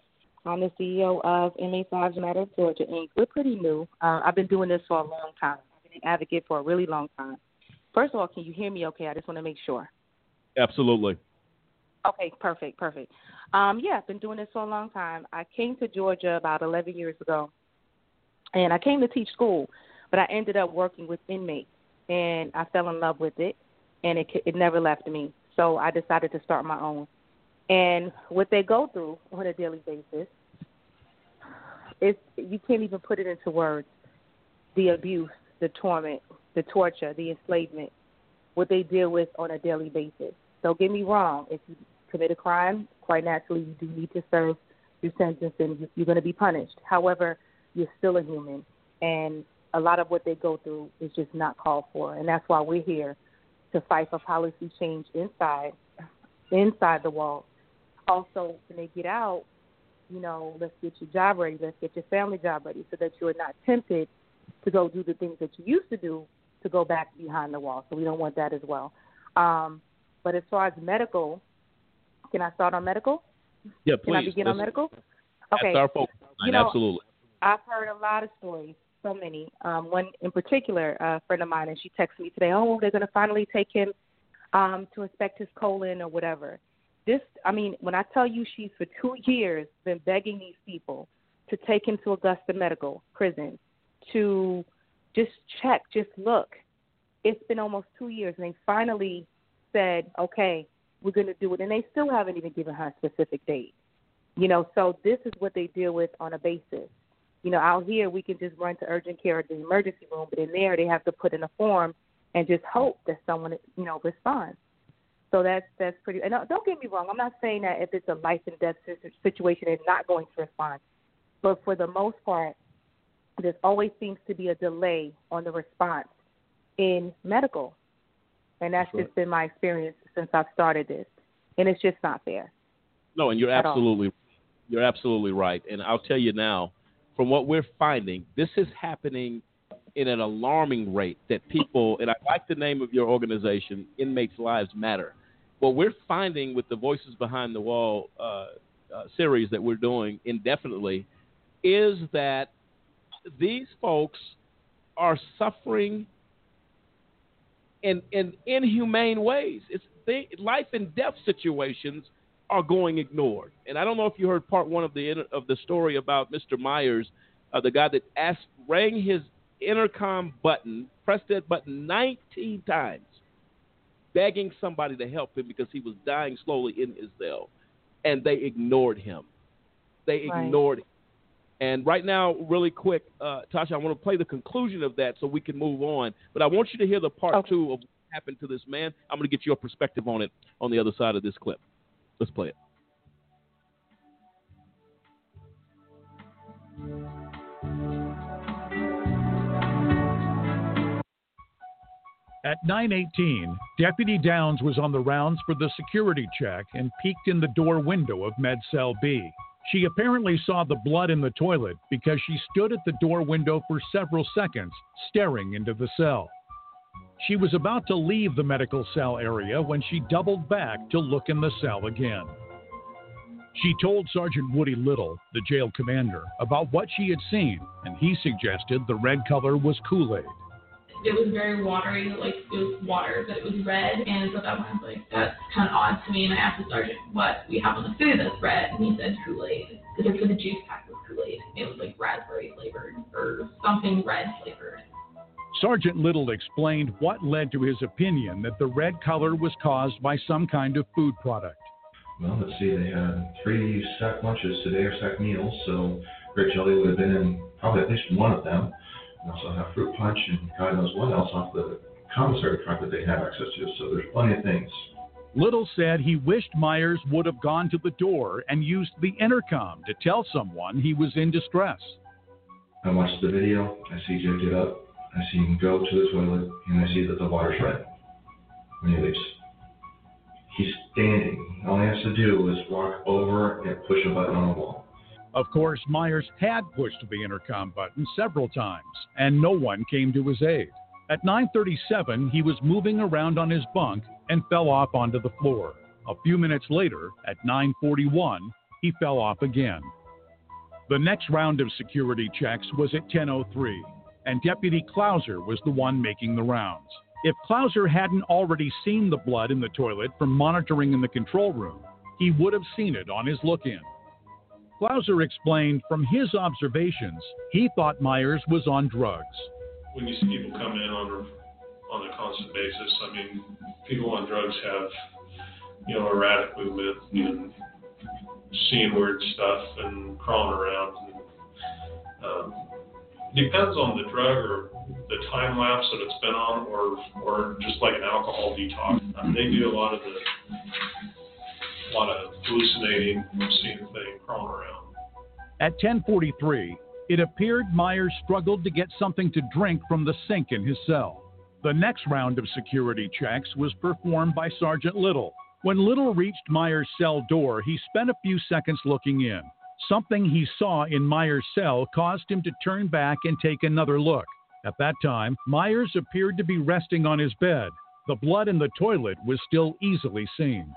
I'm the CEO of Inmates Lives Matter Georgia Inc. We're pretty new. Uh, I've been doing this for a long time. I've been an advocate for a really long time. First of all, can you hear me okay? I just want to make sure. Absolutely. Okay, perfect, perfect. Um, yeah, I've been doing this for a long time. I came to Georgia about 11 years ago, and I came to teach school, but I ended up working with inmates, and I fell in love with it, and it it never left me. So I decided to start my own. And what they go through on a daily basis, it's you can't even put it into words. The abuse, the torment, the torture, the enslavement, what they deal with on a daily basis. Don't get me wrong. If you commit a crime, quite naturally you do need to serve your sentence and you- you're going to be punished. However, you're still a human, and a lot of what they go through is just not called for, and that's why we're here to fight for policy change inside inside the walls. Also, when they get out, you know, let's get your job ready, let's get your family job ready, so that you are not tempted to go do the things that you used to do to go back behind the wall. So we don't want that as well. Um, but as far as medical, can I start on medical? Yeah, please. Can I begin on medical? That's Okay. our focus. You know, Absolutely. I've heard a lot of stories, so many. Um, one in particular, a friend of mine, and she texted me today. Oh, they're going to finally take him um, to inspect his colon or whatever. This, I mean, when I tell you, she's for two years been begging these people to take him to Augusta Medical Prison to just check, just look. It's been almost two years, and they finally said, okay, we're going to do it, and they still haven't even given her a specific date. You know, so this is what they deal with on a basis. You know, out here we can just run to urgent care or the emergency room, but in there they have to put in a form and just hope that someone, you know, responds. So that's that's pretty. And uh, don't get me wrong, I'm not saying that if it's a life and death situation, they're not going to respond. But for the most part, there always seems to be a delay on the response in medical, and that's That's just been my experience since I've started this, and it's just not fair. No, and you're At all. absolutely you're absolutely right. And I'll tell you now, from what we're finding, this is happening in an alarming rate that people and I like the name of your organization, Inmates Lives Matter. What we're finding with the Voices Behind the Wall uh, uh, series that we're doing indefinitely is that these folks are suffering in in inhumane ways. It's they, life and death situations are going ignored. And I don't know if you heard part one of the of the story about Mr. Myers, uh, the guy that asked rang his intercom button, pressed that button 19 times, begging somebody to help him because he was dying slowly in his cell, and they ignored him. They Right. ignored him. And right now, really quick, uh, Tasha, I want to play the conclusion of that so we can move on. But I want you to hear the part two of what happened to this man. I'm going to get your perspective on it on the other side of this clip. Let's play it. At 9:18, Deputy Downs was on the rounds for the security check and peeked in the door window of Med Cell B. She apparently saw the blood in the toilet because she stood at the door window for several seconds, staring into the cell. She was about to leave the medical cell area when she doubled back to look in the cell again. She told Sergeant Woody Little, the jail commander, about what she had seen, and he suggested the red color was Kool Aid. It was very watery, like it was water, but it was red. And so that one I was like, that's kind of odd to me. And I asked the sergeant what we have on the food that's red, and he said Kool Aid. Because for the juice pack was Kool Aid. It was like raspberry flavored or something red flavored. Sergeant Little explained what led to his opinion that the red color was caused by some kind of food product. Well, let's see, they had three sack lunches today or sack meals, so grape jelly would have been in probably at least one of them. We also have fruit punch and God knows what else off the commissary truck that they have access to, so there's plenty of things. Little said he wished Myers would have gone to the door and used the intercom to tell someone he was in distress. I watched the video, I see Jake get up, I see him go to the toilet, and I see that the water's red when he leaves. He's standing. All he has to do is walk over and push a button on the wall. Of course, Myers had pushed the intercom button several times, and no one came to his aid. At 9:37, he was moving around on his bunk and fell off onto the floor. A few minutes later, at 9:41, he fell off again. The next round of security checks was at 10:03, and Deputy Klauser was the one making the rounds. If Klauser hadn't already seen the blood in the toilet from monitoring in the control room, he would have seen it on his look-in. Klauser explained from his observations, he thought Myers was on drugs. when you see people come in on a, on a constant basis, I mean, people on drugs have, you know, erratic movement and seeing weird stuff and crawling around. And, um, depends on the drug or the time lapse that it's been on, or or just like an alcohol detox. They do a lot of the, a lot of hallucinating, seeing things, crawling around. At 10:43, it appeared Myers struggled to get something to drink from the sink in his cell. The next round of security checks was performed by Sergeant Little. When Little reached Myers' cell door, he spent a few seconds looking in. Something he saw in Myers' cell caused him to turn back and take another look. At that time, Myers appeared to be resting on his bed. The blood in the toilet was still easily seen.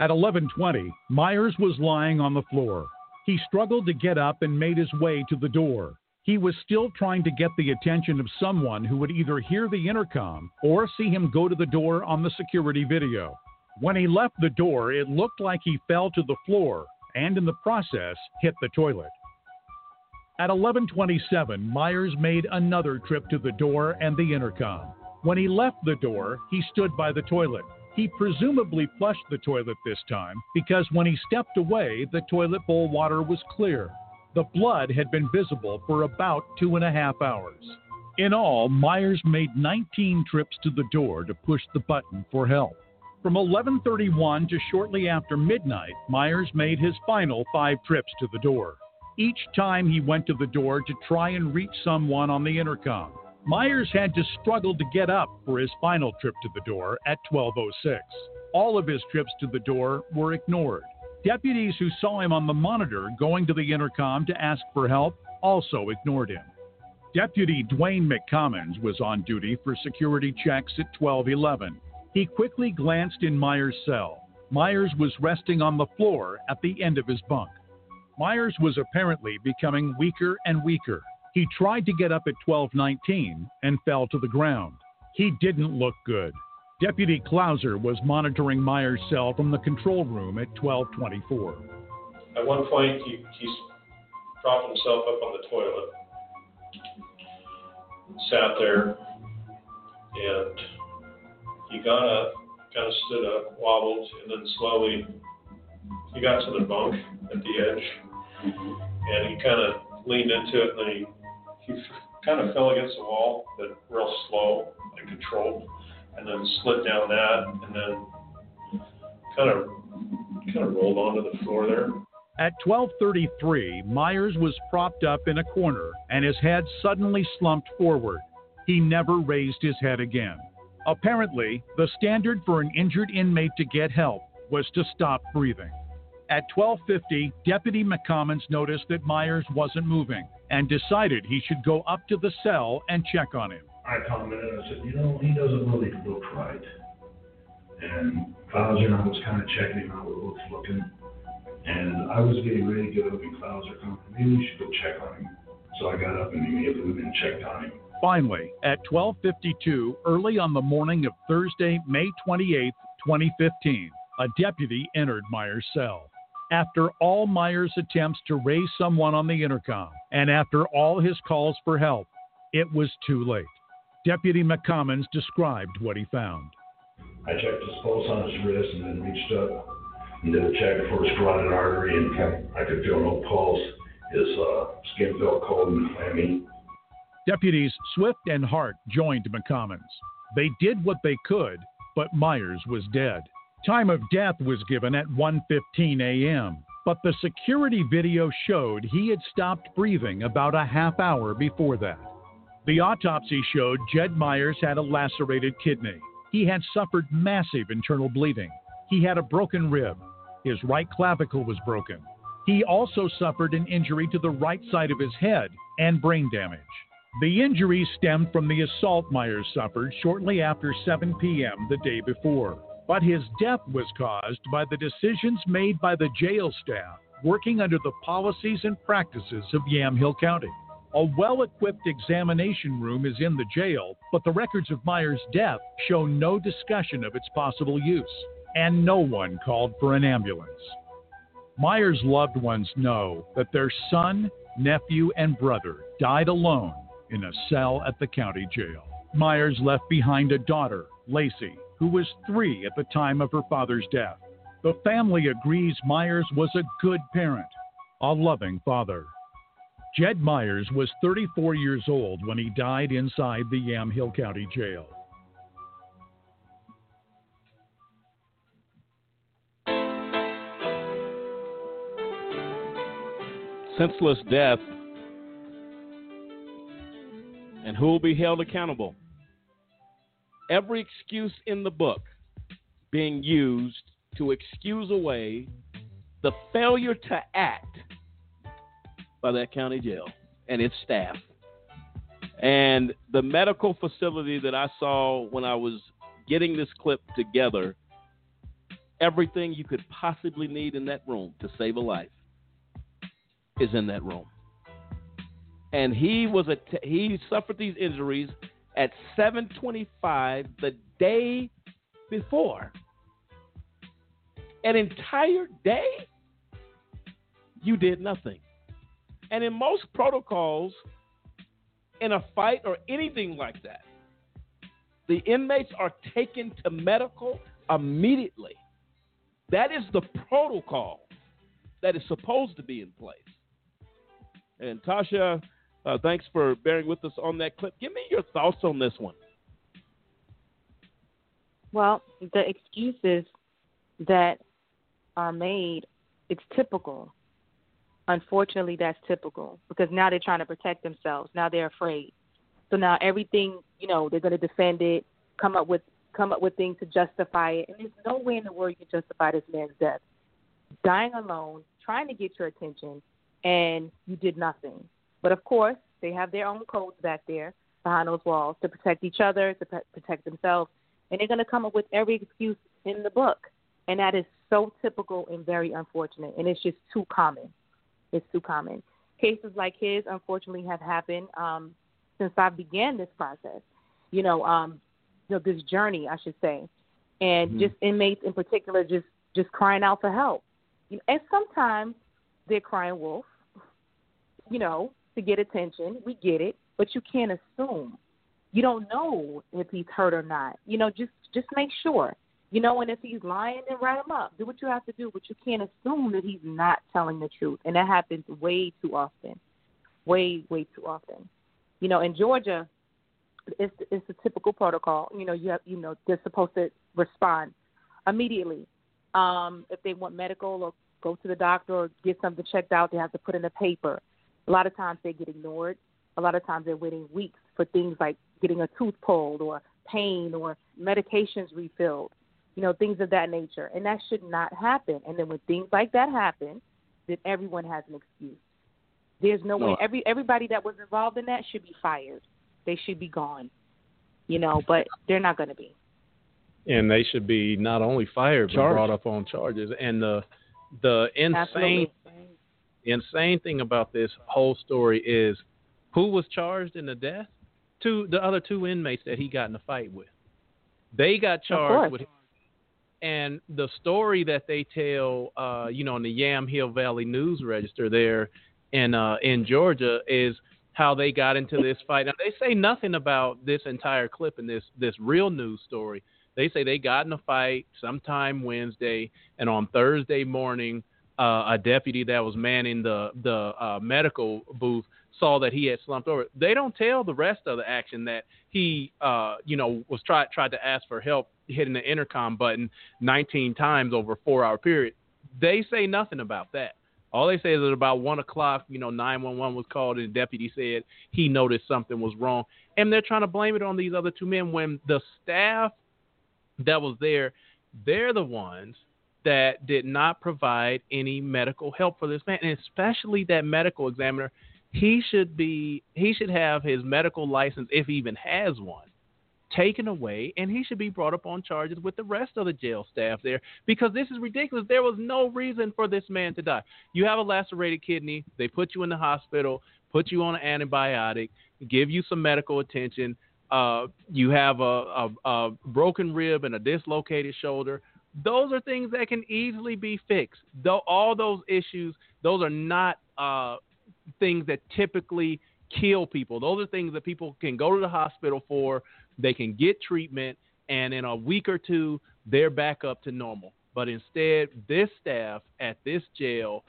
At 11:20, Myers was lying on the floor. He struggled to get up and made his way to the door. He was still trying to get the attention of someone who would either hear the intercom or see him go to the door on the security video. When he left the door, it looked like he fell to the floor and in the process hit the toilet. At 11:27, Myers made another trip to the door and the intercom. When he left the door, he stood by the toilet. He presumably flushed the toilet this time because when he stepped away, the toilet bowl water was clear. The blood had been visible for about two and a half hours. In all, Myers made 19 trips to the door to push the button for help. From 11:31 to shortly after midnight, Myers made his final 5 trips to the door. Each time he went to the door to try and reach someone on the intercom. Myers had to struggle to get up for his final trip to the door at 12:06. All of his trips to the door were ignored. Deputies who saw him on the monitor going to the intercom to ask for help also ignored him. Deputy Dwayne McCommons was on duty for security checks at 1211. He quickly glanced in Myers' cell. Myers was resting on the floor at the end of his bunk. Myers was apparently becoming weaker and weaker. He tried to get up at 1219 and fell to the ground. He didn't look good. Deputy Klauser was monitoring Myers' cell from the control room at 1224. At one point, he, he propped himself up on the toilet, sat there, and he got up, kind of stood up, wobbled, and then slowly he got to the bunk at the edge, and he kind of leaned into it, and then he, kind of fell against the wall, but real slow and controlled and then slid down that, and then kind of kind of rolled onto the floor there. At 12:33, Myers was propped up in a corner and his head suddenly slumped forward. He never raised his head again. Apparently, the standard for an injured inmate to get help was to stop breathing. At 12:50, Deputy McCommons noticed that Myers wasn't moving and decided he should go up to the cell and check on him. I commented, I said, you know, he doesn't really look right. And Klauser and I was kind of checking him out, we were looking. And I was getting ready to get up, and Klauser commented, maybe we should go check on him. So I got up and immediately went and checked on him. Finally, at 12:52, early on the morning of Thursday, May 28, 2015, a deputy entered Myers' cell. After all Myers' attempts to raise someone on the intercom, and after all his calls for help, it was too late. Deputy McCommons described what he found. I checked his pulse on his wrist and then reached up and did a check for his carotid artery, and I could feel no pulse. His uh, skin felt cold and clammy. Deputies Swift and Hart joined McCommons. They did what they could, but Myers was dead. Time of death was given at 1:15 a.m., but the security video showed he had stopped breathing about a half hour before that. The autopsy showed Jed Myers had a lacerated kidney. He had suffered massive internal bleeding. He had a broken rib. His right clavicle was broken. He also suffered an injury to the right side of his head and brain damage. The injuries stemmed from the assault Myers suffered shortly after 7 p.m. the day before. But his death was caused by the decisions made by the jail staff working under the policies and practices of Yamhill County. A well equipped examination room is in the jail, but the records of Myers' death show no discussion of its possible use, and no one called for an ambulance. Myers' loved ones know that their son, nephew, and brother died alone in a cell at the county jail. Myers left behind a daughter, Lacey, who was three at the time of her father's death. The family agrees Myers was a good parent, a loving father. Jed Myers was 34 years old when he died inside the Yamhill County Jail. Senseless death. And who will be held accountable? Every excuse in the book being used to excuse away the failure to act by that county jail and its staff. And the medical facility that I saw when I was getting this clip together, everything you could possibly need in that room to save a life is in that room. And he was a t- he suffered these injuries at 7:25 the day before. An entire day you did nothing. And in most protocols in a fight or anything like that, the inmates are taken to medical immediately. That is the protocol that is supposed to be in place. And Tasha, uh, thanks for bearing with us on that clip. Give me your thoughts on this one. Well, the excuses that are made, it's typical. Unfortunately, that's typical because now they're trying to protect themselves. Now they're afraid. So now everything, you know, they're going to defend it, come up with come up with things to justify it. And there's no way in the world you can justify this man's death. Dying alone, trying to get your attention, and you did nothing. But of course, they have their own codes back there behind those walls to protect each other, to protect themselves, and they're going to come up with every excuse in the book. And that is so typical and very unfortunate, and it's just too common. It's too common. Cases like his, unfortunately, have happened um, since I began this process. You know, um, you know, this journey, I should say, and Mhm. just inmates in particular, just just crying out for help. You know, and sometimes they're crying wolf. [laughs] You know, to get attention. We get it, but you can't assume. You don't know if he's hurt or not. You know, just just make sure. You know, and if he's lying, then write him up. Do what you have to do, but you can't assume that he's not telling the truth, and that happens way too often, way way too often. You know, in Georgia, it's it's a typical protocol. You know, you have you know they're supposed to respond immediately. Um, if they want medical or go to the doctor or get something checked out, they have to put in a paper. A lot of times they get ignored. A lot of times they're waiting weeks for things like getting a tooth pulled or pain or medications refilled, you know, things of that nature. And that should not happen. And then when things like that happen, then everyone has an excuse. There's no, way every everybody that was involved in that should be fired. They should be gone. You know, but they're not going to be. and they should be not only fired but brought up on charges. And the the insane Absolutely. Insane thing about this whole story is who was charged in the death? Two the other two inmates that he got in a fight with. They got charged with and the story that they tell uh, you know, in the Yamhill Valley News Register there in uh in Georgia is how they got into this fight. Now they say nothing about this entire clip in this this real news story. They say they got in a fight sometime Wednesday, and on Thursday morning, uh, a deputy that was manning the the uh, medical booth saw that he had slumped over. They don't tell the rest of the action that he, uh, you know, was tried tried to ask for help hitting the intercom button 19 times over a four hour period. They say nothing about that. All they say is that about one o'clock, you know, 911 was called and the deputy said he noticed something was wrong. And they're trying to blame it on these other two men when the staff that was there, they're the ones that did not provide any medical help for this man, and especially that medical examiner. He should be he should have his medical license if he even has one taken away and he should be brought up on charges with the rest of the jail staff there because this is ridiculous. There was no reason for this man to die. You have a lacerated kidney, they put you in the hospital, put you on an antibiotic, give you some medical attention. Uh, you have a, a, a broken rib and a dislocated shoulder. Those are things that can easily be fixed. Though all those issues, those are not uh, things that typically kill people. Those are things that people can go to the hospital for. They can get treatment, and in a week or two, they're back up to normal. But instead, this staff at this jail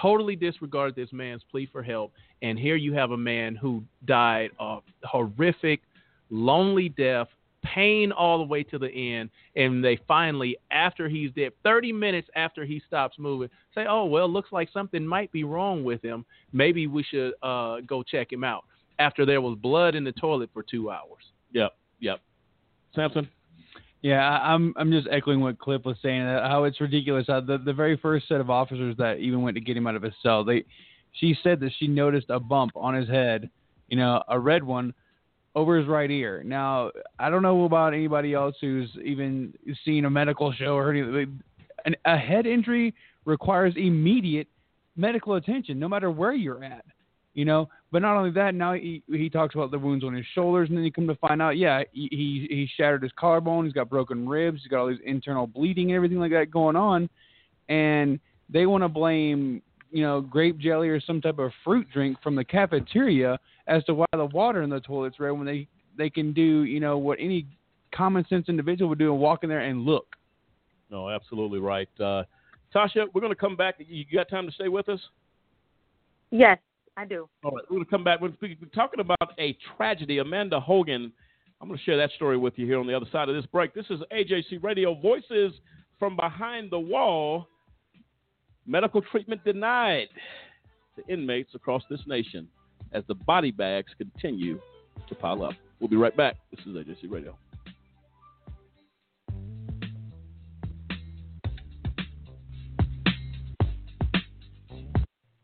totally disregarded this man's plea for help. And here you have a man who died a horrific, lonely death, pain all the way to the end. And they finally, after he's dead, 30 minutes after he stops moving, say, oh, well, looks like something might be wrong with him. Maybe we should uh, go check him out. After there was blood in the toilet for two hours. Yep, yep. Samson. Yeah, I- I'm I'm just echoing what Cliff was saying. uh, How it's ridiculous. How the the very first set of officers that even went to get him out of his cell, they, she said that she noticed a bump on his head, you know, a red one, over his right ear. Now I don't know about anybody else who's even seen a medical show or anything. An, a head injury requires immediate medical attention, no matter where you're at. You know, but not only that, now he he talks about the wounds on his shoulders, and then you come to find out, yeah, he he, he shattered his collarbone, he's got broken ribs, he's got all these internal bleeding and everything like that going on, and they want to blame you know grape jelly or some type of fruit drink from the cafeteria as to why the water in the toilet's red when they they can do you know what any common sense individual would do and walk in there and look. No, absolutely right. Uh, Tasha, we're going to come back. You got time to stay with us? Yes, I do. All right, we're going to come back. We're we're talking about a tragedy. Amanda Hogan. I'm going to share that story with you here on the other side of this break. This is AJC Radio Voices from Behind the Wall. Medical treatment denied to inmates across this nation as the body bags continue to pile up. We'll be right back. This is AJC Radio.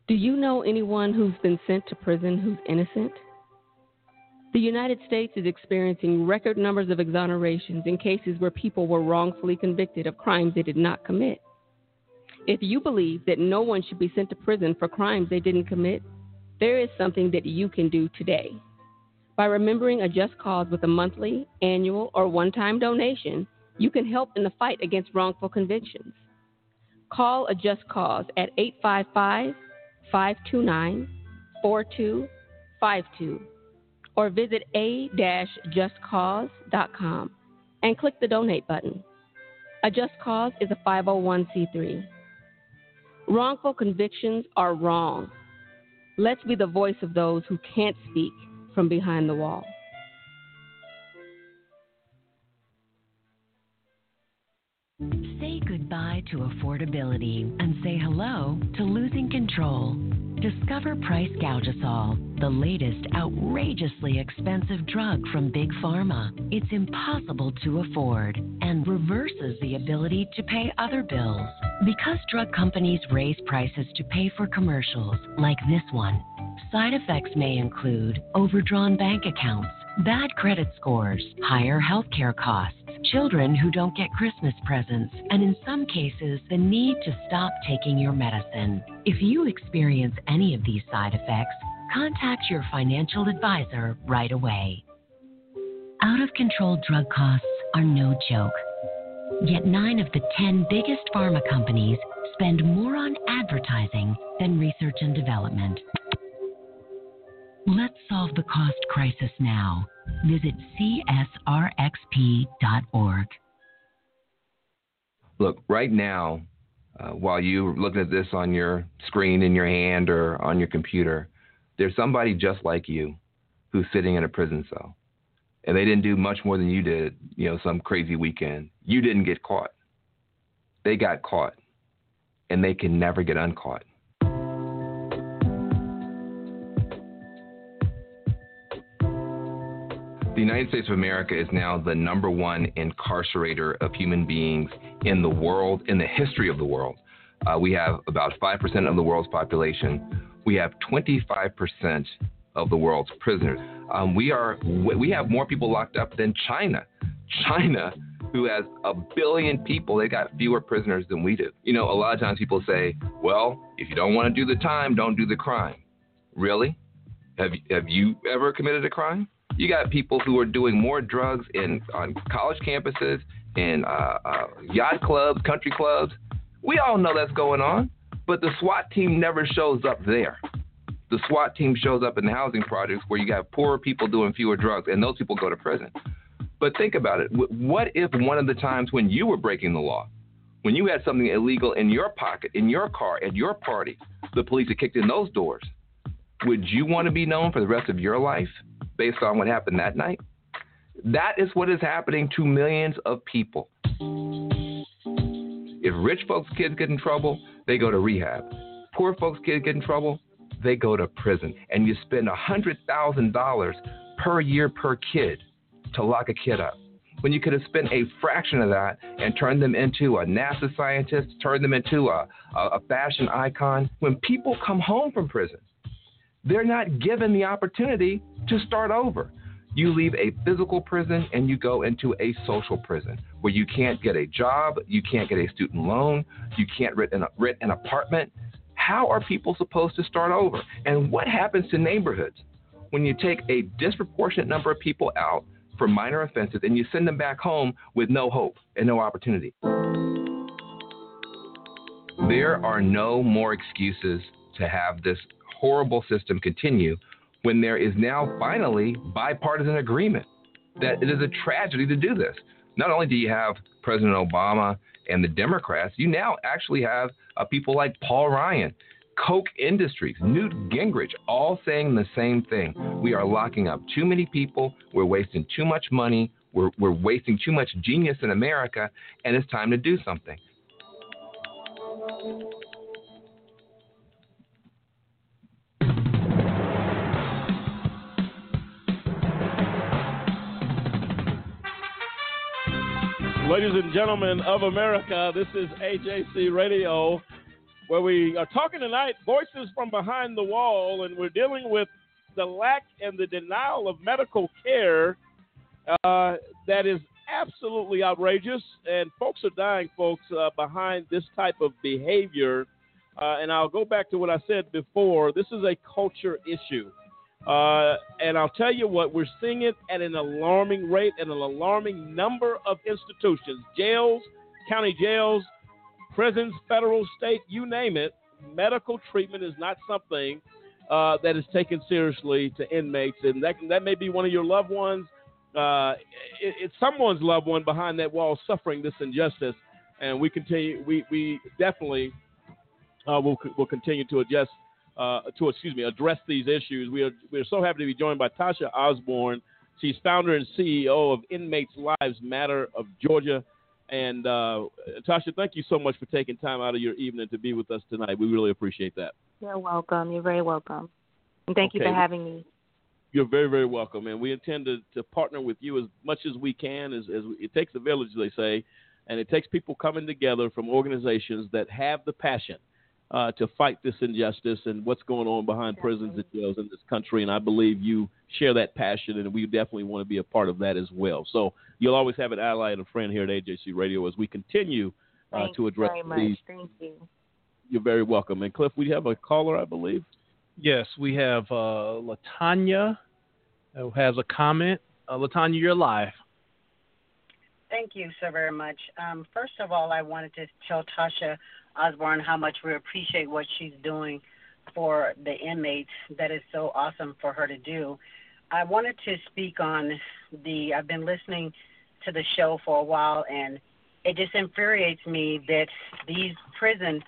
Do you know anyone who's been sent to prison who's innocent? The United States is experiencing record numbers of exonerations in cases where people were wrongfully convicted of crimes they did not commit. If you believe that no one should be sent to prison for crimes they didn't commit, there is something that you can do today. By remembering a just cause with a monthly, annual, or one time donation, you can help in the fight against wrongful convictions. Call a just cause at 855 529 4252 or visit a-justcause.com and click the donate button. A Just Cause is a 501c3. Wrongful convictions are wrong. Let's be the voice of those who can't speak from behind the wall. To affordability and say hello to losing control. Discover Price Gougasol, the latest outrageously expensive drug from Big Pharma. It's impossible to afford and reverses the ability to pay other bills. Because drug companies raise prices to pay for commercials like this one, side effects may include overdrawn bank accounts, bad credit scores, higher healthcare costs, children who don't get Christmas presents, and in some cases, the need to stop taking your medicine. If you experience any of these side effects, contact your financial advisor right away. Out of control drug costs are no joke. Yet nine of the 10 biggest pharma companies spend more on advertising than research and development. Let's solve the cost crisis now. Visit csrxp.org. Look, right now, uh, while you're looking at this on your screen in your hand or on your computer, there's somebody just like you who's sitting in a prison cell. And they didn't do much more than you did, you know, some crazy weekend. You didn't get caught. They got caught. And they can never get uncaught. The United States of America is now the number one incarcerator of human beings in the world, in the history of the world. Uh, we have about 5% of the world's population. We have 25% of the world's prisoners. Um, we are we have more people locked up than China. China, who has a billion people, they got fewer prisoners than we do. You know, a lot of times people say, "Well, if you don't want to do the time, don't do the crime." Really? Have have you ever committed a crime? You got people who are doing more drugs in on college campuses, in uh, uh, yacht clubs, country clubs. We all know that's going on, but the SWAT team never shows up there. The SWAT team shows up in the housing projects where you got poorer people doing fewer drugs, and those people go to prison. But think about it. What if one of the times when you were breaking the law, when you had something illegal in your pocket, in your car, at your party, the police had kicked in those doors? Would you want to be known for the rest of your life based on what happened that night? That is what is happening to millions of people. If rich folks' kids get in trouble, they go to rehab. Poor folks' kids get in trouble, they go to prison. And you spend $100,000 per year per kid to lock a kid up. when you could have spent a fraction of that and turned them into a NASA scientist, turned them into a, a, fashion icon. When people come home from prison, they're not given the opportunity to start over. You leave a physical prison and you go into a social prison where you can't get a job, you can't get a student loan, you can't rent an, rent an apartment. How are people supposed to start over? And what happens to neighborhoods when you take a disproportionate number of people out for minor offenses and you send them back home with no hope and no opportunity? There are no more excuses to have this horrible system continue when there is now finally bipartisan agreement that it is a tragedy to do this. Not only do you have President Obama and the Democrats, you now actually have uh, people like Paul Ryan, Koch Industries, Newt Gingrich, all saying the same thing. We are locking up too many people, we're wasting too much money, we're, we're wasting too much genius in America, and it's time to do something. Ladies and gentlemen of America, this is AJC Radio, where we are talking tonight, voices from behind the wall, and we're dealing with the lack and the denial of medical care uh, that is absolutely outrageous, and folks are dying, folks, uh, behind this type of behavior. Uh, and I'll go back to what I said before. This is a culture issue. Uh, and I'll tell you what, we're seeing it at an alarming rate and an alarming number of institutions jails, county jails, prisons, federal, state, you name it. Medical treatment is not something uh, that is taken seriously to inmates. And that, that may be one of your loved ones. Uh, it, it's someone's loved one behind that wall suffering this injustice. And we continue, we, we definitely uh, will, will continue to adjust uh, to excuse me address these issues. We are we are so happy to be joined by Tasha Osborn. She's founder and CEO of Inmates Lives Matter of Georgia. And uh, Tasha, thank you so much for taking time out of your evening to be with us tonight. We really appreciate that. You're welcome. You're very welcome. And thank Okay. you for having me. You're very, very welcome, and we intend to, to partner with you as much as we can. As, as it takes a village, they say, and it takes people coming together from organizations that have the passion uh, to fight this injustice and what's going on behind prisons and jails in this country. And I believe you share that passion, and we definitely want to be a part of that as well. So you'll always have an ally and a friend here at AJC Radio as we continue uh, Thank to you address very much. these. Thank you. You're very welcome. And Cliff, we have a caller, I believe. Yes, we have uh, Latanya who has a comment. Uh, Latanya, you're live. Thank you so very much. Um, first of all, I wanted to tell Tasha Osborn how much we appreciate what she's doing for the inmates. That is so awesome for her to do. I wanted to speak on the. I've been listening to the show for a while, and it just infuriates me that these prison,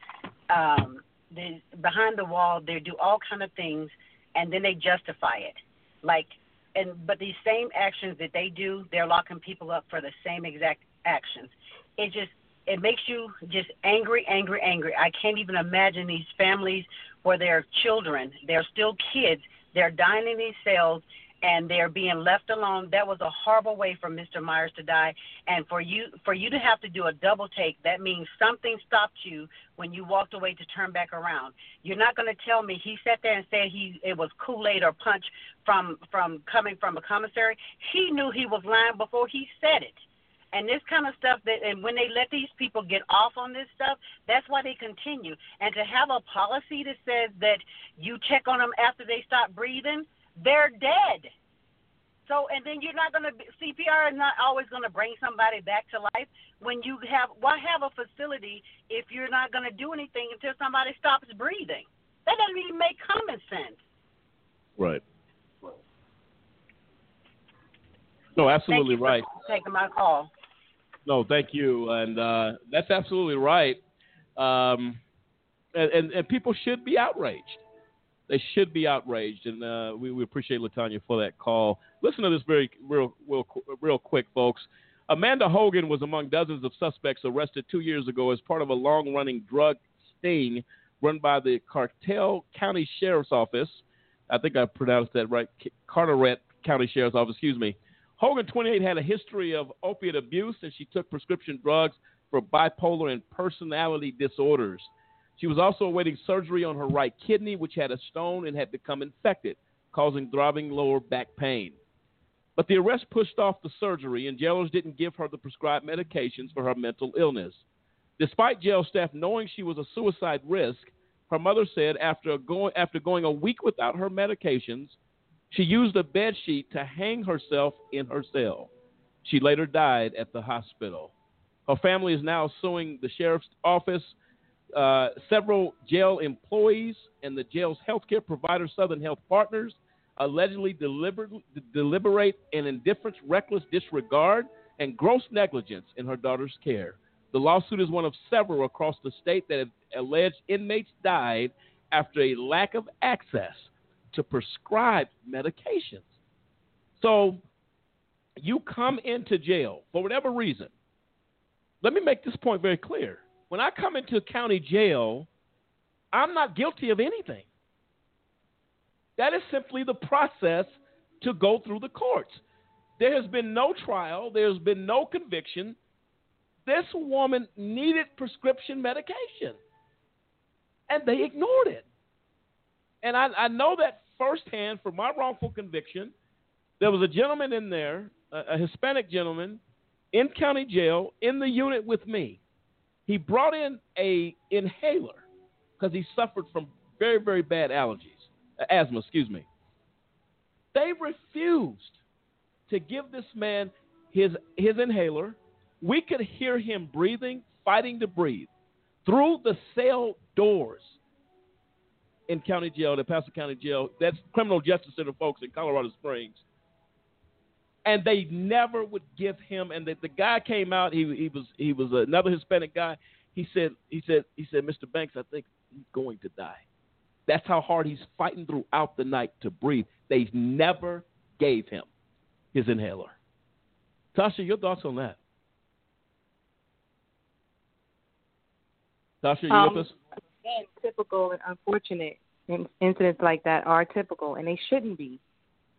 um, the, behind the wall, they do all kind of things, and then they justify it. Like and but these same actions that they do, they're locking people up for the same exact actions. It just it makes you just angry, angry, angry. I can't even imagine these families where their children, they're still kids, they're dying in these cells and they're being left alone. That was a horrible way for Mr. Myers to die. And for you for you to have to do a double take, that means something stopped you when you walked away to turn back around. You're not going to tell me he sat there and said he it was Kool-Aid or punch from from coming from a commissary. He knew he was lying before he said it. And this kind of stuff that and when they let these people get off on this stuff, that's why they continue. And to have a policy that says that you check on them after they stop breathing, they're dead. So, and then you're not going to CPR is not always going to bring somebody back to life. When you have, why have a facility if you're not going to do anything until somebody stops breathing? That doesn't even make common sense. Right. No, absolutely right. Taking my call. No, thank you, and uh, that's absolutely right. Um, and, and and people should be outraged. They should be outraged, and uh, we, we appreciate Latanya for that call. Listen to this very real, real, real quick, folks. Amanda Hogan was among dozens of suspects arrested two years ago as part of a long-running drug sting run by the Cartell County Sheriff's Office. I think I pronounced that right. Carteret County Sheriff's Office, excuse me. Hogan, 28, had a history of opiate abuse, and she took prescription drugs for bipolar and personality disorders. She was also awaiting surgery on her right kidney, which had a stone and had become infected, causing throbbing lower back pain. But the arrest pushed off the surgery, and jailers didn't give her the prescribed medications for her mental illness. Despite jail staff knowing she was a suicide risk, her mother said after going, after going a week without her medications, she used a bed sheet to hang herself in her cell. She later died at the hospital. Her family is now suing the sheriff's office, uh, several jail employees, and the jail's healthcare provider, Southern Health Partners, allegedly deliberate, deliberate in indifference, reckless disregard, and gross negligence in her daughter's care. The lawsuit is one of several across the state that have alleged inmates died after a lack of access to prescribe medications. So you come into jail for whatever reason. Let me make this point very clear. When I come into county jail, I'm not guilty of anything. That is simply the process to go through the courts. There has been no trial, there's been no conviction. This woman needed prescription medication, and they ignored it. And I, I know that firsthand from my wrongful conviction. There was a gentleman in there, a, a Hispanic gentleman, in county jail in the unit with me. He brought in a inhaler because he suffered from very, very bad allergies, uh, asthma, excuse me. They refused to give this man his his inhaler. We could hear him breathing, fighting to breathe through the cell doors in county jail, El Paso County Jail. That's criminal justice center folks in Colorado Springs. And they never would give him. And the, the guy came out. He he was he was another Hispanic guy. He said he said he said Mr. Banks, I think he's going to die. That's how hard he's fighting throughout the night to breathe. They never gave him his inhaler. Tasha, your thoughts on that? Tasha, you um, with us? Again, typical and unfortunate incidents like that are typical, and they shouldn't be.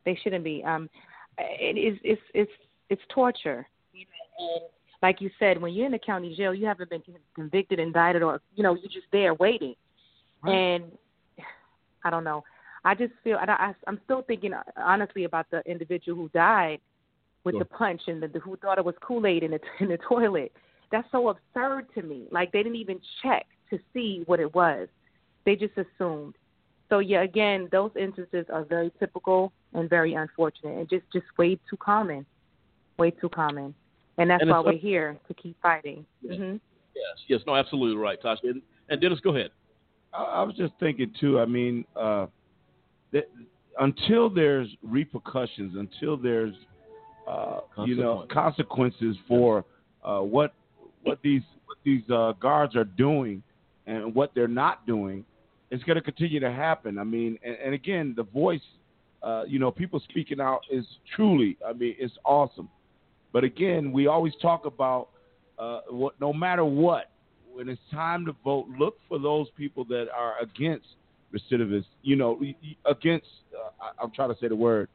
They shouldn't be. Um, it is. It's it's it's torture. And like you said, when you're in the county jail, you haven't been convicted, indicted, or you know, you're just there waiting. Right. And I don't know. I just feel, and I, I'm still thinking honestly about the individual who died with sure. the punch and the, the who thought it was Kool Aid in the [laughs] in the toilet. That's so absurd to me. Like they didn't even check to see what it was. They just assumed. So yeah, again, those instances are very typical and very unfortunate, and just just way too common, way too common, and that's and why we're here to keep fighting. Yes, mm-hmm. yes, yes, no, absolutely right, Tasha. And, and Dennis, go ahead. I, I was just thinking too. I mean, uh, that until there's repercussions, until there's uh, you know consequences for uh, what what these what these uh, guards are doing and what they're not doing, is going to continue to happen. I mean, and, and again, the voice, uh, you know, people speaking out is truly, I mean, it's awesome. But again, we always talk about uh, what, no matter what, when it's time to vote, look for those people that are against recidivists. You know, against. Uh, I, I'm trying to say the word.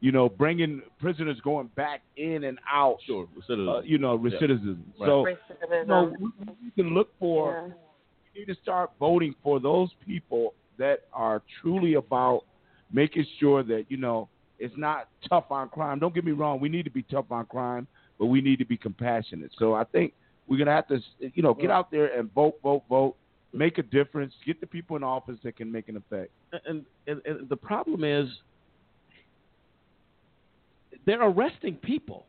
You know, bringing prisoners going back in and out. Sure, recidivism. Uh, you know, recidivism. Yeah. So, right. you know, we can look for. Yeah need to start voting for those people that are truly about making sure that you know it's not tough on crime. Don't get me wrong; we need to be tough on crime, but we need to be compassionate. So I think we're gonna have to, you know, get out there and vote, vote, vote, make a difference, get the people in office that can make an effect. And, and, and the problem is they're arresting people.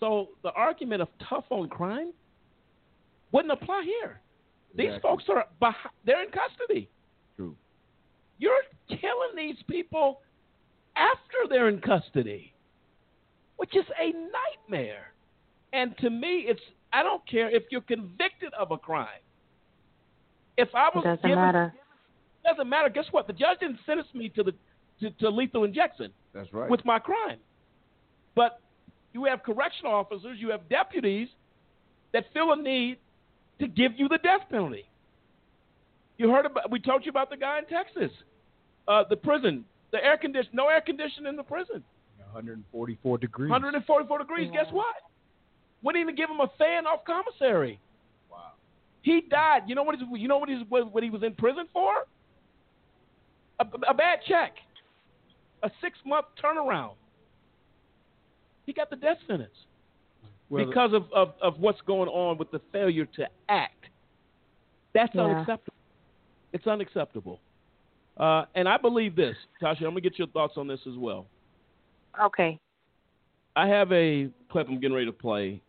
So the argument of tough on crime wouldn't apply here. These exactly. folks are behind, they're in custody. True. You're killing these people after they're in custody, which is a nightmare. And to me, it's I don't care if you're convicted of a crime. If I was it doesn't given, matter. Doesn't matter. Guess what? The judge didn't sentence me to the to, to lethal injection. That's right. With my crime, but you have correctional officers, you have deputies that feel a need to give you the death penalty. You heard about? We told you about the guy in Texas, uh, the prison, the air condition, no air conditioning in the prison. 144 degrees. 144 degrees. Guess what? Wouldn't even give him a fan off commissary. Wow. He died. You know what? He's, you know what, he's, what he was in prison for? A, a bad check. A six month turnaround. He got the death sentence Well, because of, of, of what's going on with the failure to act. That's Yeah. unacceptable. It's unacceptable. Uh, and I believe this, Tasha. I'm gonna get your thoughts on this as well. Okay. I have a clip I'm getting ready to play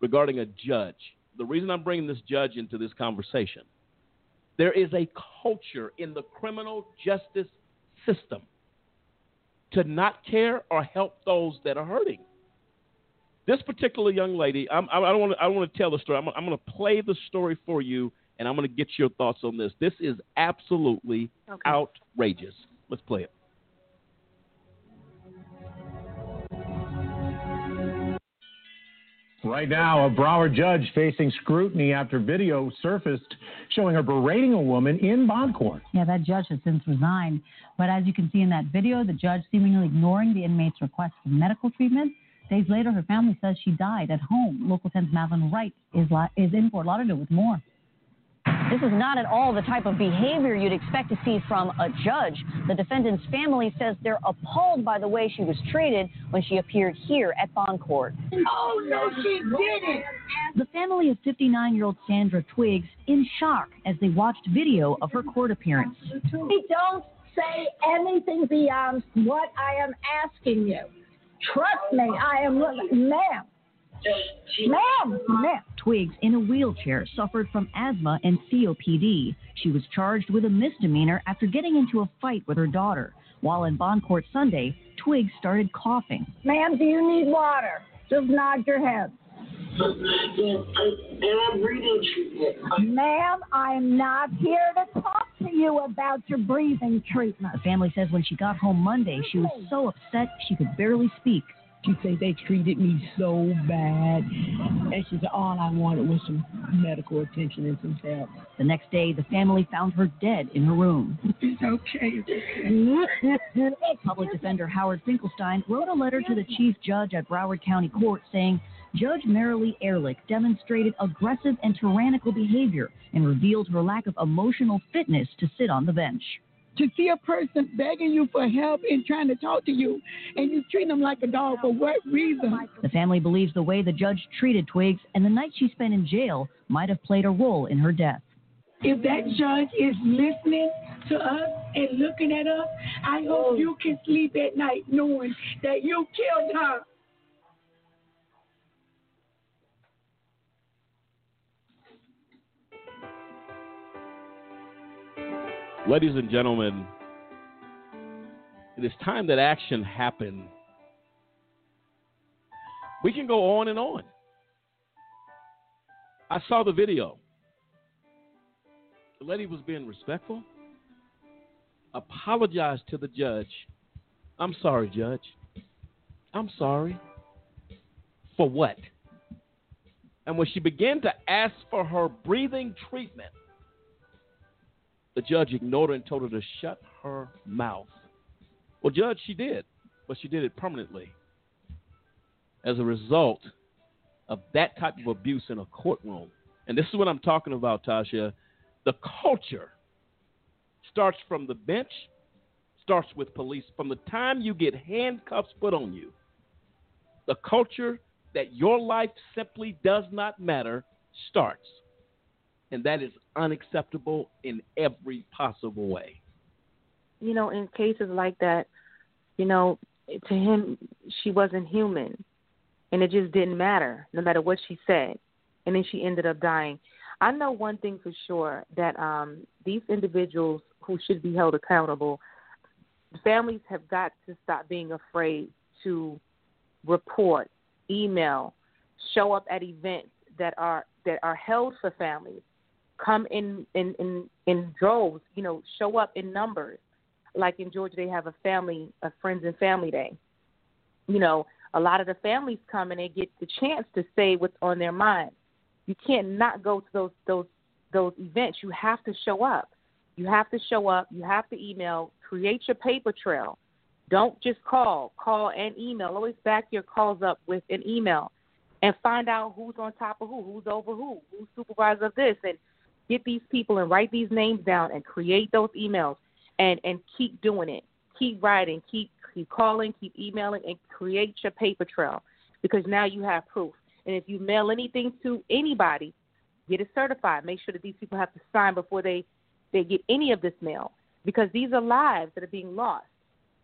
regarding a judge. The reason I'm bringing this judge into this conversation, there is a culture in the criminal justice system to not care or help those that are hurting. This particular young lady, I'm, I don't want to. I want to tell the story. I'm, I'm going to play the story for you, and I'm going to get your thoughts on this. This is absolutely outrageous. Let's play it. Right now, a Broward judge facing scrutiny after video surfaced showing her berating a woman in bond court. Yeah, that judge has since resigned. But as you can see in that video, the judge seemingly ignoring the inmate's request for medical treatment. Days later, her family says she died at home. Local 10's Madeline Wright is, li- is in Fort Lauderdale with more. This is not at all the type of behavior you'd expect to see from a judge. The defendant's family says they're appalled by the way she was treated when she appeared here at bond court. Oh, no, she didn't. The family of 59 year old Sandra Twiggs in shock as they watched video of her court appearance. He don't say anything beyond what I am asking you. Trust me, I am. Ma'am. Ma'am, ma'am. Twiggs, in a wheelchair, suffered from asthma and COPD. She was charged with a misdemeanor after getting into a fight with her daughter. While in bond court Sunday, Twiggs started coughing. Ma'am, do you need water? Just nod your head. And I'm breathing treatment. Ma'am, I'm not here to talk to you about your breathing treatment. The family says when she got home Monday, she was so upset she could barely speak. She said they treated me so bad. And she said all I wanted was some medical attention and some help. The next day, the family found her dead in her room. It's okay. [laughs] Public defender Howard Finkelstein wrote a letter to the chief judge at Broward County Court saying Judge Merrilee Ehrlich demonstrated aggressive and tyrannical behavior and revealed her lack of emotional fitness to sit on the bench. To see a person begging you for help and trying to talk to you, and you treat them like a dog for what reason? The family believes the way the judge treated Twiggs and the night she spent in jail might have played a role in her death. If that judge is listening to us and looking at us, I hope oh. you can sleep at night knowing that you killed her. Ladies and gentlemen, it is time that action happen. We can go on and on. I saw the video. The lady was being respectful, apologized to the judge. I'm sorry, judge. I'm sorry. For what? And when she began to ask for her breathing treatment, the judge ignored her and told her to shut her mouth. Well, Judge, she did, but she did it permanently. As a result of that type of abuse in a courtroom. And this is what I'm talking about, Tasha. The culture starts from the bench, starts with police. From the time you get handcuffs put on you, the culture that your life simply does not matter starts. And that is unacceptable in every possible way. you know, in cases like that, you know, to him, she wasn't human. And it just didn't matter, no matter what she said. And then she ended up dying. I know one thing for sure that um, these individuals who should be held accountable, families have got to stop being afraid to report, email, show up at events that are that are held for families. Come in in in, in droves, you know, show up in numbers. Like in Georgia, they have a family, a friends and family day. You know, a lot of the families come and they get the chance to say what's on their mind. You can't not go to those those those events. You have to show up. You have to show up. You have to email. Create your paper trail. Don't just call. Call and email. Always back your calls up with an email and find out who's on top of who, who's over who, who's supervisor of this, and get these people and write these names down and create those emails and and keep doing it. Keep writing, keep keep calling, keep emailing, and create your paper trail because now you have proof. And if you mail anything to anybody, get it certified. Make sure that these people have to sign before they they get any of this mail because these are lives that are being lost.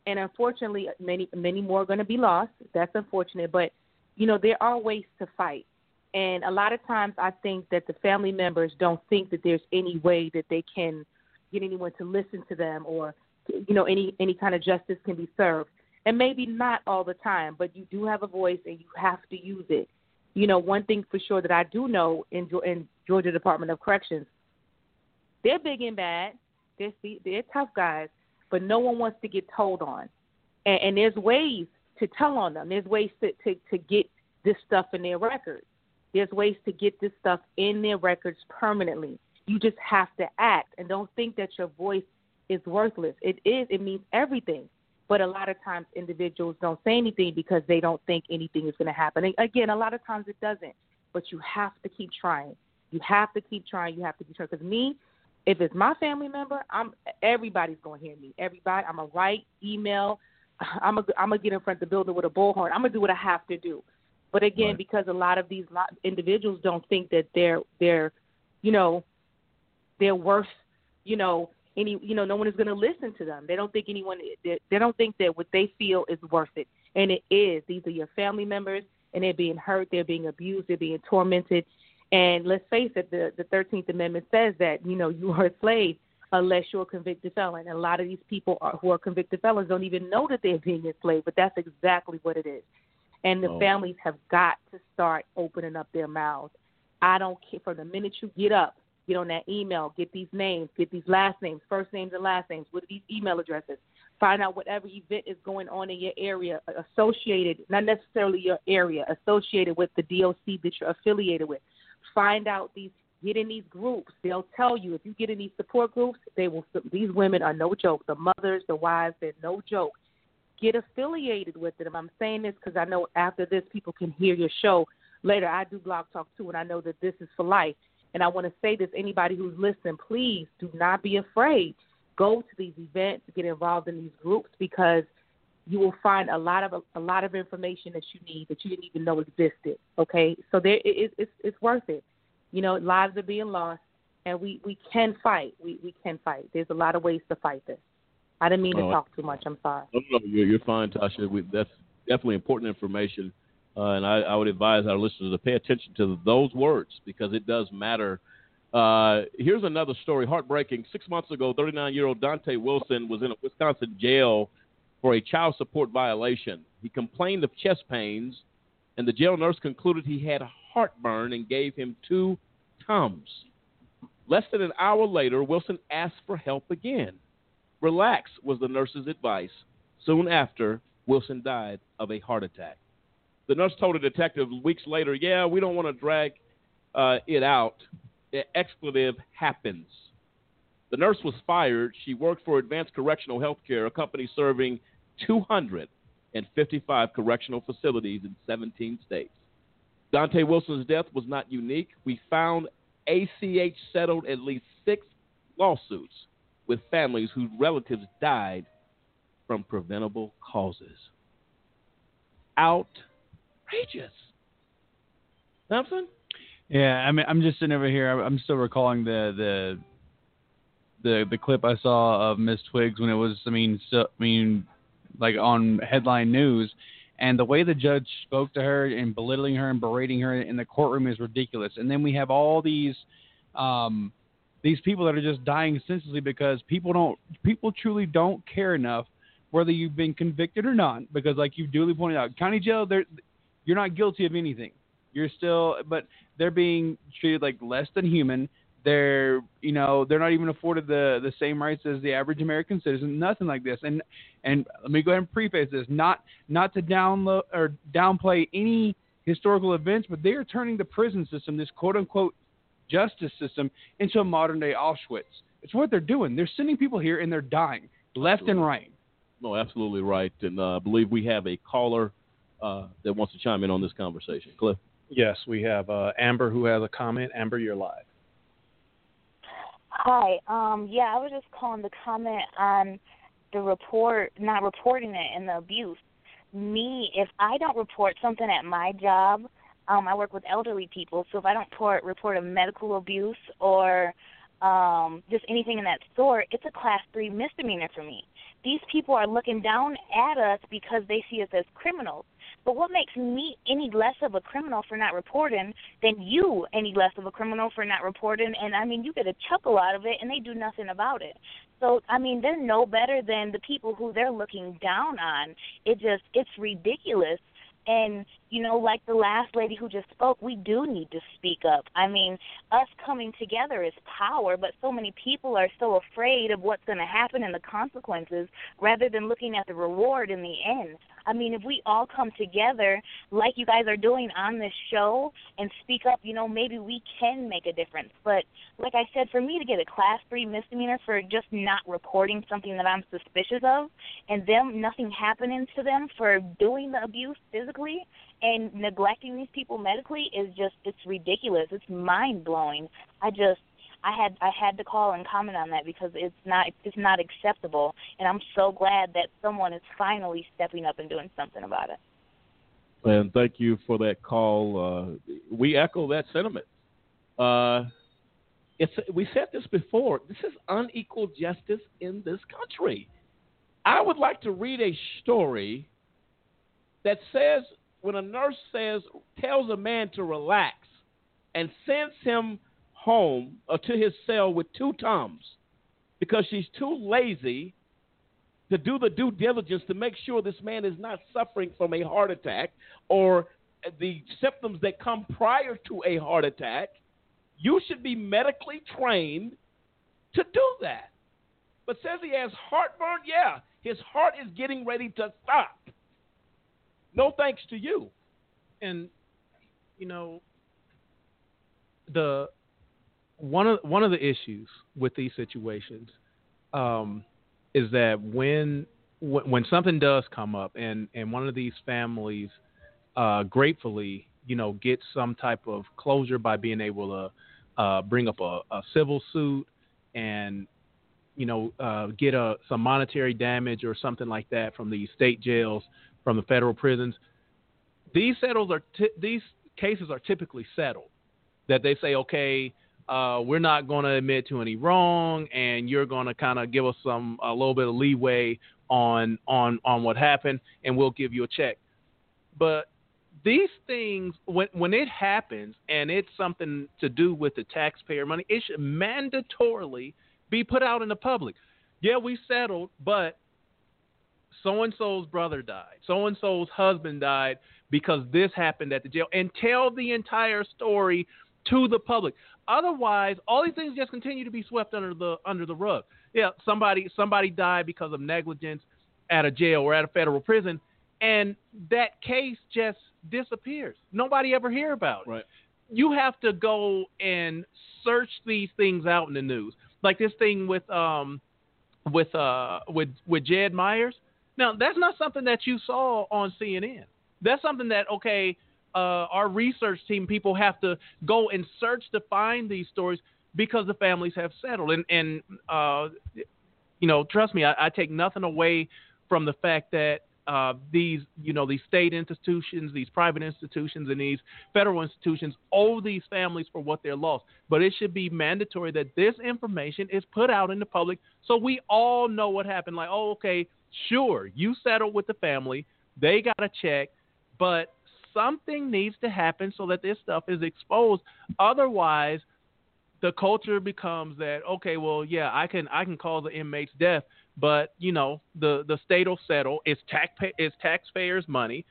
And unfortunately, many many more are going to be lost. That's unfortunate, but you know there are ways to fight. And a lot of times, I think that the family members don't think that there's any way that they can get anyone to listen to them or you know any any kind of justice can be served. And maybe not all the time, but you do have a voice and you have to use it. You know, one thing for sure that I do know in in Georgia Department of Corrections, they're big and bad. They're they're tough guys, but no one wants to get told on. And, and there's ways to tell on them. There's ways to, to to get this stuff in their records. There's ways to get this stuff in their records permanently. You just have to act and don't think that your voice is worthless. It is. It means everything. But a lot of times individuals don't say anything because they don't think anything is going to happen. And again, a lot of times it doesn't. But you have to keep trying. You have to keep trying. You have to keep trying. Because me, if it's my family member, I'm everybody's going to hear me. Everybody, I'm gonna write, email. [laughs] I'm gonna I'm gonna get in front of the building with a bullhorn. I'm gonna do what I have to do. But again, right. because a lot of these individuals don't think that they're they're, you know, they're worth, you know, any, you know, no one is going to listen to them. They don't think anyone, they, they don't think that what they feel is worth it, and it is. These are your family members, and they're being hurt, they're being abused, they're being tormented, and let's face it, the the Thirteenth Amendment says that you know you are a slave unless you're a convicted felon. And a lot of these people are, who are convicted felons don't even know that they're being enslaved, but that's exactly what it is. And the oh. families have got to start opening up their mouths. I don't care from the minute you get up, get on that email, get these names, get these last names, first names and last names, what are these email addresses? Find out whatever event is going on in your area associated, not necessarily your area, associated with the DOC that you're affiliated with. Find out these get in these groups. They'll tell you if you get in these support groups, they will. These women are no joke. The mothers, the wives, they're no joke get affiliated with it. I'm saying this because I know after this, people can hear your show later. I do blog talk too, and I know that this is for life. And I want to say this: anybody who's listening, please do not be afraid. Go to these events, get involved in these groups because you will find a lot of a, lot of information that you need that you didn't even know existed. Okay, so there it, it's it's worth it. You know, lives are being lost, and we we can fight. We we can fight. There's a lot of ways to fight this. I didn't mean to oh, talk too much. I'm sorry. No, no, you're, you're fine, Tasha. We, that's definitely important information, uh, and I, I, would advise our listeners to pay attention to those words because it does matter. Uh, here's another story, heartbreaking. Six months ago, 39-year-old Dante Wilson was in a Wisconsin jail for a child support violation. He complained of chest pains, and the jail nurse concluded he had heartburn and gave him two Tums. Less than an hour later, Wilson asked for help again. Relax, was the nurse's advice. Soon after, Wilson died of a heart attack. The nurse told a detective weeks later, Yeah, we don't want to drag uh, it out. The expletive happens. The nurse was fired. She worked for Advanced Correctional Health Care, a company serving 255 correctional facilities in 17 states. Dante Wilson's death was not unique. We found ACH settled at least six lawsuits with families whose relatives died from preventable causes. Outrageous. Thompson? Yeah, I mean, I'm just sitting over here. I'm still recalling the the the the clip I saw of Miss Twiggs when it was, I mean, so, I mean, like on headline news, and the way the judge spoke to her and belittling her and berating her in the courtroom is ridiculous. And then we have all these um, these people that are just dying senselessly because people don't people truly don't care enough whether you've been convicted or not because like you duly pointed out county jail they're you're not guilty of anything. You're still but they're being treated like less than human. They're you know they're not even afforded the the same rights as the average american citizen nothing like this. And and let me go ahead and preface this not not to download or downplay any historical events but they are turning the prison system this quote unquote justice system into a modern day Auschwitz. It's what they're doing. They're sending people here and they're dying left and right. No, absolutely right. And uh, I believe we have a caller uh, that wants to chime in on this conversation. Cliff. Yes, we have uh, Amber who has a comment. Amber, you're live. Hi. Um, yeah, I was just calling to comment on the report, not reporting it, and the abuse. Me, if I don't report something at my job, um, I work with elderly people, so if I don't report report a medical abuse or um, just anything in that sort, it's a class three misdemeanor for me. These people are looking down at us because they see us as criminals. But what makes me any less of a criminal for not reporting than you any less of a criminal for not reporting? And I mean, you get a chuckle out of it, and they do nothing about it. So I mean, they're no better than the people who they're looking down on. It just it's ridiculous and, you know, like the last lady who just spoke, we do need to speak up. I mean, us coming together is power, but so many people are so afraid of what's going to happen and the consequences rather than looking at the reward in the end. I mean, if we all come together like you guys are doing on this show and speak up, you know, maybe we can make a difference. But like I said, for me to get a class three misdemeanor for just not reporting something that I'm suspicious of and them nothing happening to them for doing the abuse physically and neglecting these people medically is just it's ridiculous. It's mind blowing. I just I had I had to call and comment on that because it's not it's not acceptable, and I'm so glad that someone is finally stepping up and doing something about it. And thank you for that call. Uh, we echo that sentiment. Uh, it's we said this before. This is unequal justice in this country. I would like to read a story that says when a nurse says tells a man to relax and sends him home or to his cell with two Tums because she's too lazy to do the due diligence to make sure this man is not suffering from a heart attack or the symptoms that come prior to a heart attack. You should be medically trained to do that. But says he has heartburn, yeah, his heart is getting ready to stop. No thanks to you. And you know the one of one of the issues with these situations um, is that when when something does come up and and one of these families uh, gratefully you know gets some type of closure by being able to uh, bring up a, a, civil suit and you know uh, get a some monetary damage or something like that from the state jails from the federal prisons these settles are t- these cases are typically settled that they say okay uh, we're not going to admit to any wrong, and you're going to kind of give us some a little bit of leeway on on on what happened, and we'll give you a check. But these things, when when it happens, and it's something to do with the taxpayer money, it should mandatorily be put out in the public. Yeah, we settled, but so and so's brother died, so and so's husband died because this happened at the jail, and tell the entire story to the public. Otherwise, all these things just continue to be swept under the under the rug. Yeah, somebody somebody died because of negligence at a jail or at a federal prison, and that case just disappears. Nobody ever hear about it. Right. You have to go and search these things out in the news, like this thing with um with uh with with Jed Myers. Now that's not something that you saw on CNN. That's something that okay, uh, our research team people have to go and search to find these stories because the families have settled. And, and uh, you know, trust me, I, I, take nothing away from the fact that uh, these, you know, these state institutions, these private institutions, and these federal institutions owe these families for what they're lost. But it should be mandatory that this information is put out in the public so we all know what happened. Like, oh, okay, sure, you settle with the family, they got a check, but something needs to happen so that this stuff is exposed. Otherwise, the culture becomes that okay, well, yeah, I can I can call the inmate's death, but you know the the state will settle. It's tax it's taxpayers' money.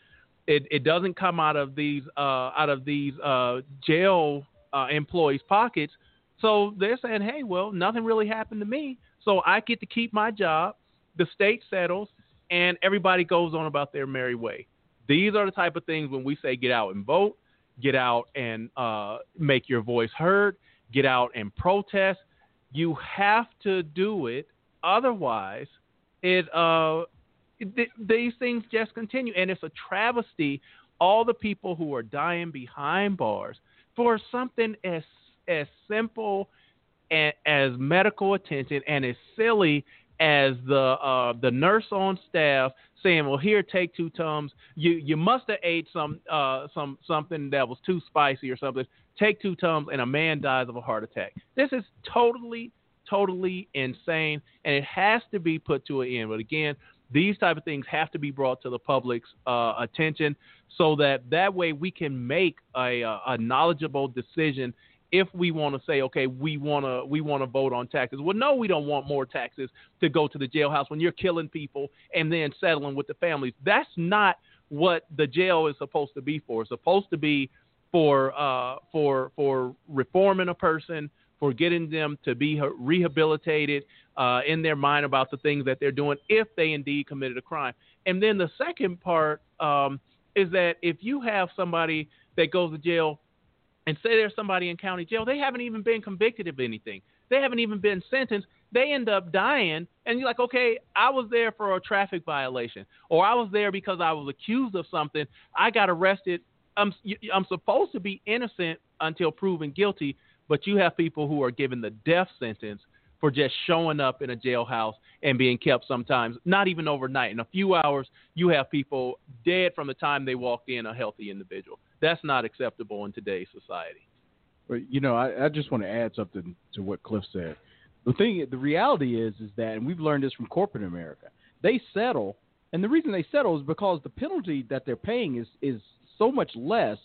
It it doesn't come out of these uh, out of these uh, jail uh, employees' pockets. So they're saying, hey, well, nothing really happened to me, so I get to keep my job. The state settles, and everybody goes on about their merry way. These are the type of things when we say get out and vote, get out and uh, make your voice heard, get out and protest. You have to do it. Otherwise, it uh, th- these things just continue, and it's a travesty. All the people who are dying behind bars for something as as simple as medical attention and as silly as the uh, the nurse on staff saying, "Well, here, take two tums. You you must have ate some uh, some something that was too spicy or something. Take two tums, and a man dies of a heart attack. This is totally totally insane, and it has to be put to an end. But again, these type of things have to be brought to the public's uh, attention so that that way we can make a, a knowledgeable decision if we want to say, okay, we want to we want to vote on taxes. Well, no, we don't want more taxes to go to the jailhouse when you're killing people and then settling with the families. That's not what the jail is supposed to be for. It's supposed to be for uh, for for reforming a person, for getting them to be rehabilitated uh, in their mind about the things that they're doing if they indeed committed a crime. And then the second part um, is that if you have somebody that goes to jail and say there's somebody in county jail, they haven't even been convicted of anything. They haven't even been sentenced. They end up dying, and you're like, okay, I was there for a traffic violation, or I was there because I was accused of something. I got arrested. I'm I'm supposed to be innocent until proven guilty, but you have people who are given the death sentence for just showing up in a jailhouse and being kept sometimes not even overnight. In a few hours, you have people dead from the time they walked in, a healthy individual. That's not acceptable in today's society. You know, I, I just want to add something to what Cliff said. The thing, the reality is, is that, and we've learned this from corporate America, they settle, and the reason they settle is because the penalty that they're paying is is so much less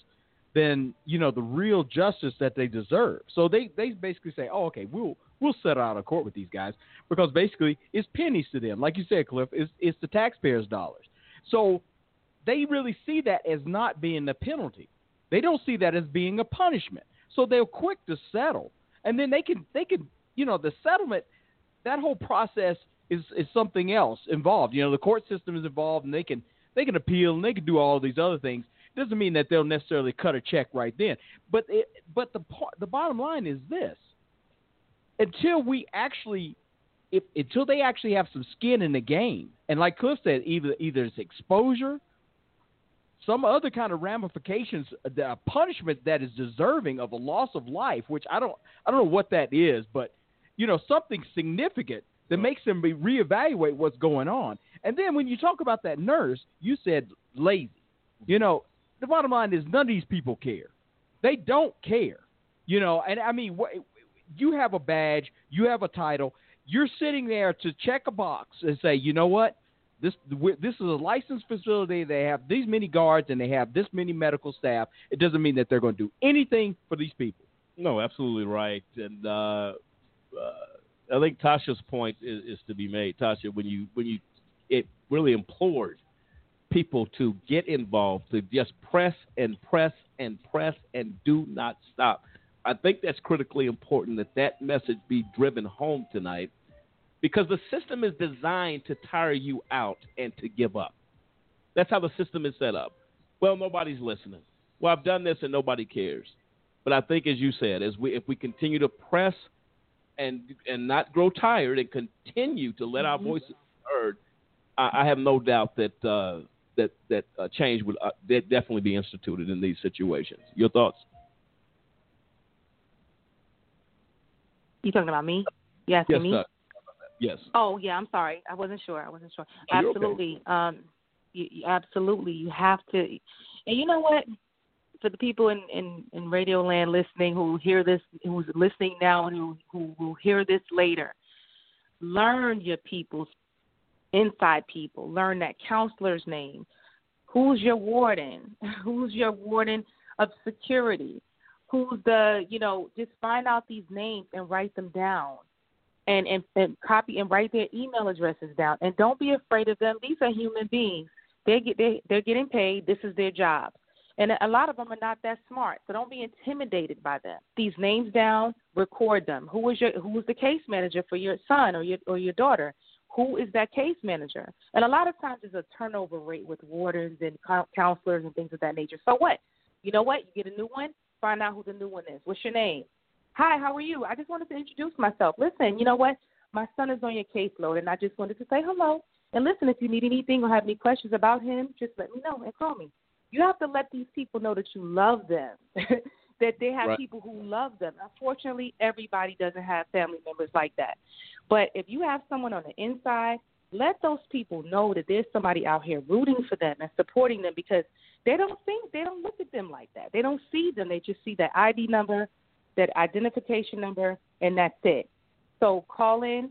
than you know the real justice that they deserve. So they they basically say, oh, okay, we'll we'll settle out of court with these guys because basically it's pennies to them. Like you said, Cliff, it's it's the taxpayers' dollars. So they really see that as not being a penalty. They don't see that as being a punishment. So they're quick to settle, and then they can they can you know the settlement that whole process is is something else involved. You know the court system is involved, and they can they can appeal and they can do all these other things. It doesn't mean that they'll necessarily cut a check right then. But it, but the the bottom line is this: until we actually if, until they actually have some skin in the game, and like Cliff said, either either it's exposure some other kind of ramifications, uh, a uh, punishment that is deserving of a loss of life, which I don't, I don't know what that is, but you know, something significant that makes them be reevaluate what's going on. And then when you talk about that nurse, you said lazy. You know, the bottom line is none of these people care. They don't care. You know, and I mean, what, you have a badge, you have a title, you're sitting there to check a box and say, you know what? This this is a licensed facility. They have these many guards and they have this many medical staff. It doesn't mean that they're going to do anything for these people. No, absolutely right. And uh, uh, I think Tasha's point is, is to be made. Tasha, when you when you it really implored people to get involved, to just press and press and press and do not stop. I think that's critically important that that message be driven home tonight because the system is designed to tire you out and to give up. That's how the system is set up. Well, nobody's listening. Well, I've done this and nobody cares. But I think, as you said, as we if we continue to press and and not grow tired and continue to let our mm-hmm. voices be heard, I, I, have no doubt that uh, that that uh, change would uh, definitely be instituted in these situations. Your thoughts? You talking about me? You asking yes, me? Sir. Yes. Oh yeah, I'm sorry. I wasn't sure. I wasn't sure. Oh, absolutely. Okay. Um, you, you, absolutely. You have to. And you know what? For the people in, in in Radio Land listening who hear this, who's listening now, and who who will hear this later, learn your people's inside people. Learn that counselor's name. Who's your warden? [laughs] Who's your warden of security? Who's the you know? Just find out these names and write them down and, and, and copy and write their email addresses down. And don't be afraid of them. These are human beings. They get they they're getting paid. This is their job. And a lot of them are not that smart, so don't be intimidated by them. These names down, record them. Who is your who is the case manager for your son or your or your daughter? Who is that case manager? And a lot of times there's a turnover rate with wardens and counselors and things of that nature. So what? You know what? You get a new one. Find out who the new one is. What's your name? Hi, how are you? I just wanted to introduce myself. Listen, you know what? My son is on your caseload, and I just wanted to say hello And listen, if you need anything or have any questions about him, just let me know and call me. You have to let these people know that you love them, [laughs] that they have Right. people who love them. Unfortunately, everybody doesn't have family members like that. But if you have someone on the inside, let those people know that there's somebody out here rooting for them and supporting them because they don't think they don't look at them like that. They don't see them. They just see that ID number, that identification number, and that's it. So call in,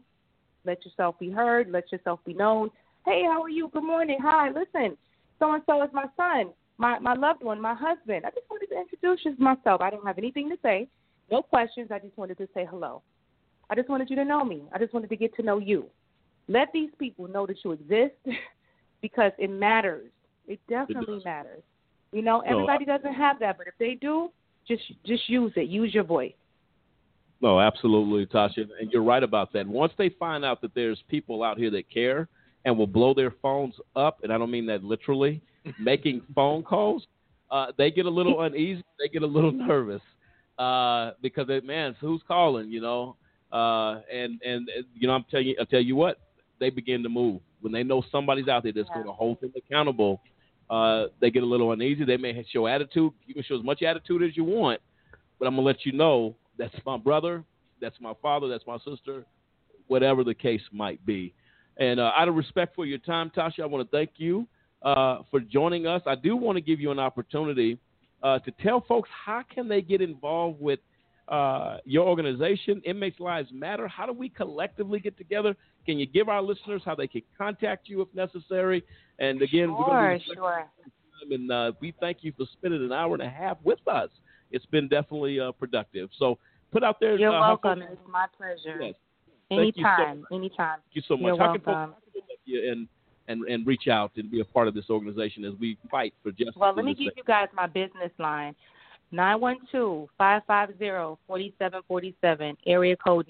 let yourself be heard, let yourself be known. Hey, how are you? Good morning. Hi, listen, so and so is my son, my my loved one, my husband. I just wanted to introduce myself. I don't have anything to say, no questions. I just wanted to say hello. I just wanted you to know me. I just wanted to get to know you. Let these people know that you exist [laughs] because it matters. It definitely matters. You know, everybody uh, doesn't have that, but if they do, just just use it. Use your voice. No, absolutely, Tasha, and you're right about that. Once they find out that there's people out here that care and will blow their phones up, and I don't mean that literally, [laughs] making phone calls, uh, they get a little [laughs] uneasy. They get a little nervous uh, because, they, man, who's calling? You know, uh, and and you know, I'm telling you, I tell you what, they begin to move when they know somebody's out there that's going to hold them accountable. Uh, they get a little uneasy. They may show attitude. You can show as much attitude as you want, but I'm gonna let you know that's my brother, that's my father, that's my sister, whatever the case might be. And uh, out of respect for your time, Tasha, I want to thank you uh, for joining us. I do want to give you an opportunity uh, to tell folks how can they get involved with uh, your organization, Inmates Lives Matter. How do we collectively get together? Can you give our listeners how they can contact you if necessary? And again, we're going to Sure, sure. and uh, we thank you for spending an hour and a half with us. It's been definitely uh, productive. So put out there. You're uh, welcome. folks- It's my pleasure. Yes. You so Anytime, anytime. Thank you so much. You're How welcome. you and, and and reach out and be a part of this organization as we fight for justice? Well, let me give you guys my business line. 912-550-4747. Area code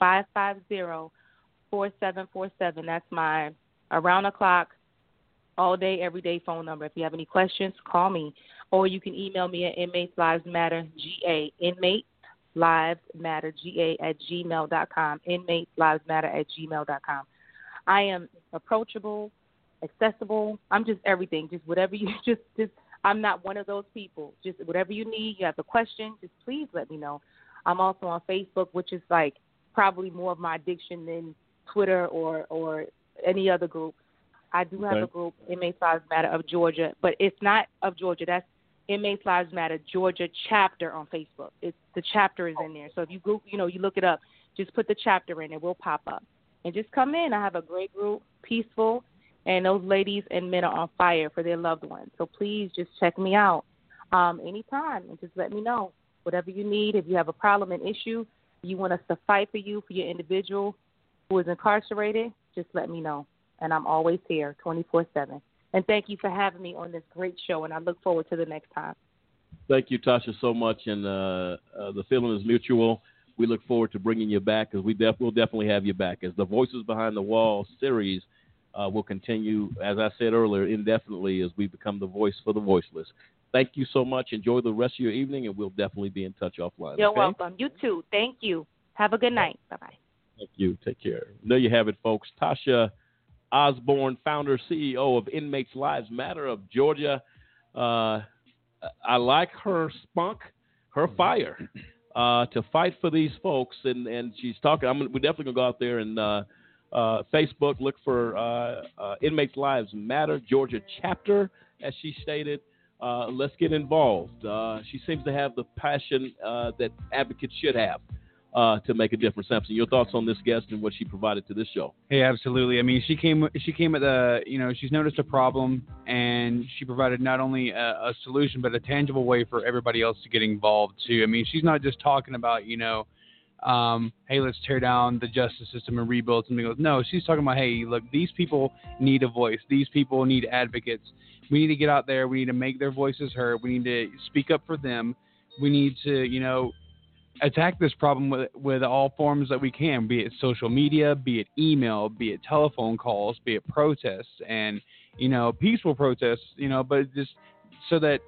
912-550-4747. That's my around the clock, all day, every day phone number. If you have any questions, call me. Or you can email me at inmates lives matter GA. Inmates lives matter GA at gmail dot com. Inmates lives matter at gmail dot com. I am approachable, accessible. I'm just everything. Just whatever you [laughs] just just I'm not one of those people. Just whatever you need, you have a question, just please let me know. I'm also on Facebook, which is like probably more of my addiction than Twitter or or any other group. I do have Okay. a group, Inmates Lives Matter of Georgia, but it's not of Georgia. That's Inmates Lives Matter Georgia chapter on Facebook. It's the chapter is in there. So if you go, you know, you look it up, just put the chapter in, it will pop up. And just come in. I have a great group, peaceful, and those ladies and men are on fire for their loved ones. So please just check me out um, anytime and just let me know whatever you need. If you have a problem, an issue, you want us to fight for you for your individual who is incarcerated, just let me know. And I'm always here, 24 seven. And thank you for having me on this great show. And I look forward to the next time. Thank you, Tasha, so much, and uh, uh, the feeling is mutual. We look forward to bringing you back because we def- will definitely have you back as the Voices Behind the Wall series uh, will continue, as I said earlier, indefinitely as we become the voice for the voiceless. Thank you so much. Enjoy the rest of your evening, and we'll definitely be in touch offline. You're okay? welcome. You too. Thank you. Have a good night. Bye bye. Thank you. Take care. There you have it, folks. Tasha Osborn, founder, CEO of Inmates Lives Matter of Georgia. Uh, I like her spunk, her fire uh, to fight for these folks, and, and she's talking. I'm, we're definitely gonna go out there and uh, Facebook look for uh, uh, Inmates Lives Matter Georgia chapter, as she stated. Uh, let's get involved. Uh, she seems to have the passion that advocates should have uh, to make a difference. Sampson, your thoughts on this guest and what she provided to this show? Hey, absolutely. I mean, she came. She came at the. You know, she's noticed a problem, and she provided not only a, a solution, but a tangible way for everybody else to get involved too. I mean, she's not just talking about, you know, um, hey, let's tear down the justice system and rebuild something. No, she's talking about, hey, look, these people need a voice. These people need advocates. We need to get out there. We need to make their voices heard. We need to speak up for them. We need to, you know, attack this problem with with all forms that we can, be it social media, be it email, be it telephone calls, be it protests, and you know peaceful protests. You know, but just so that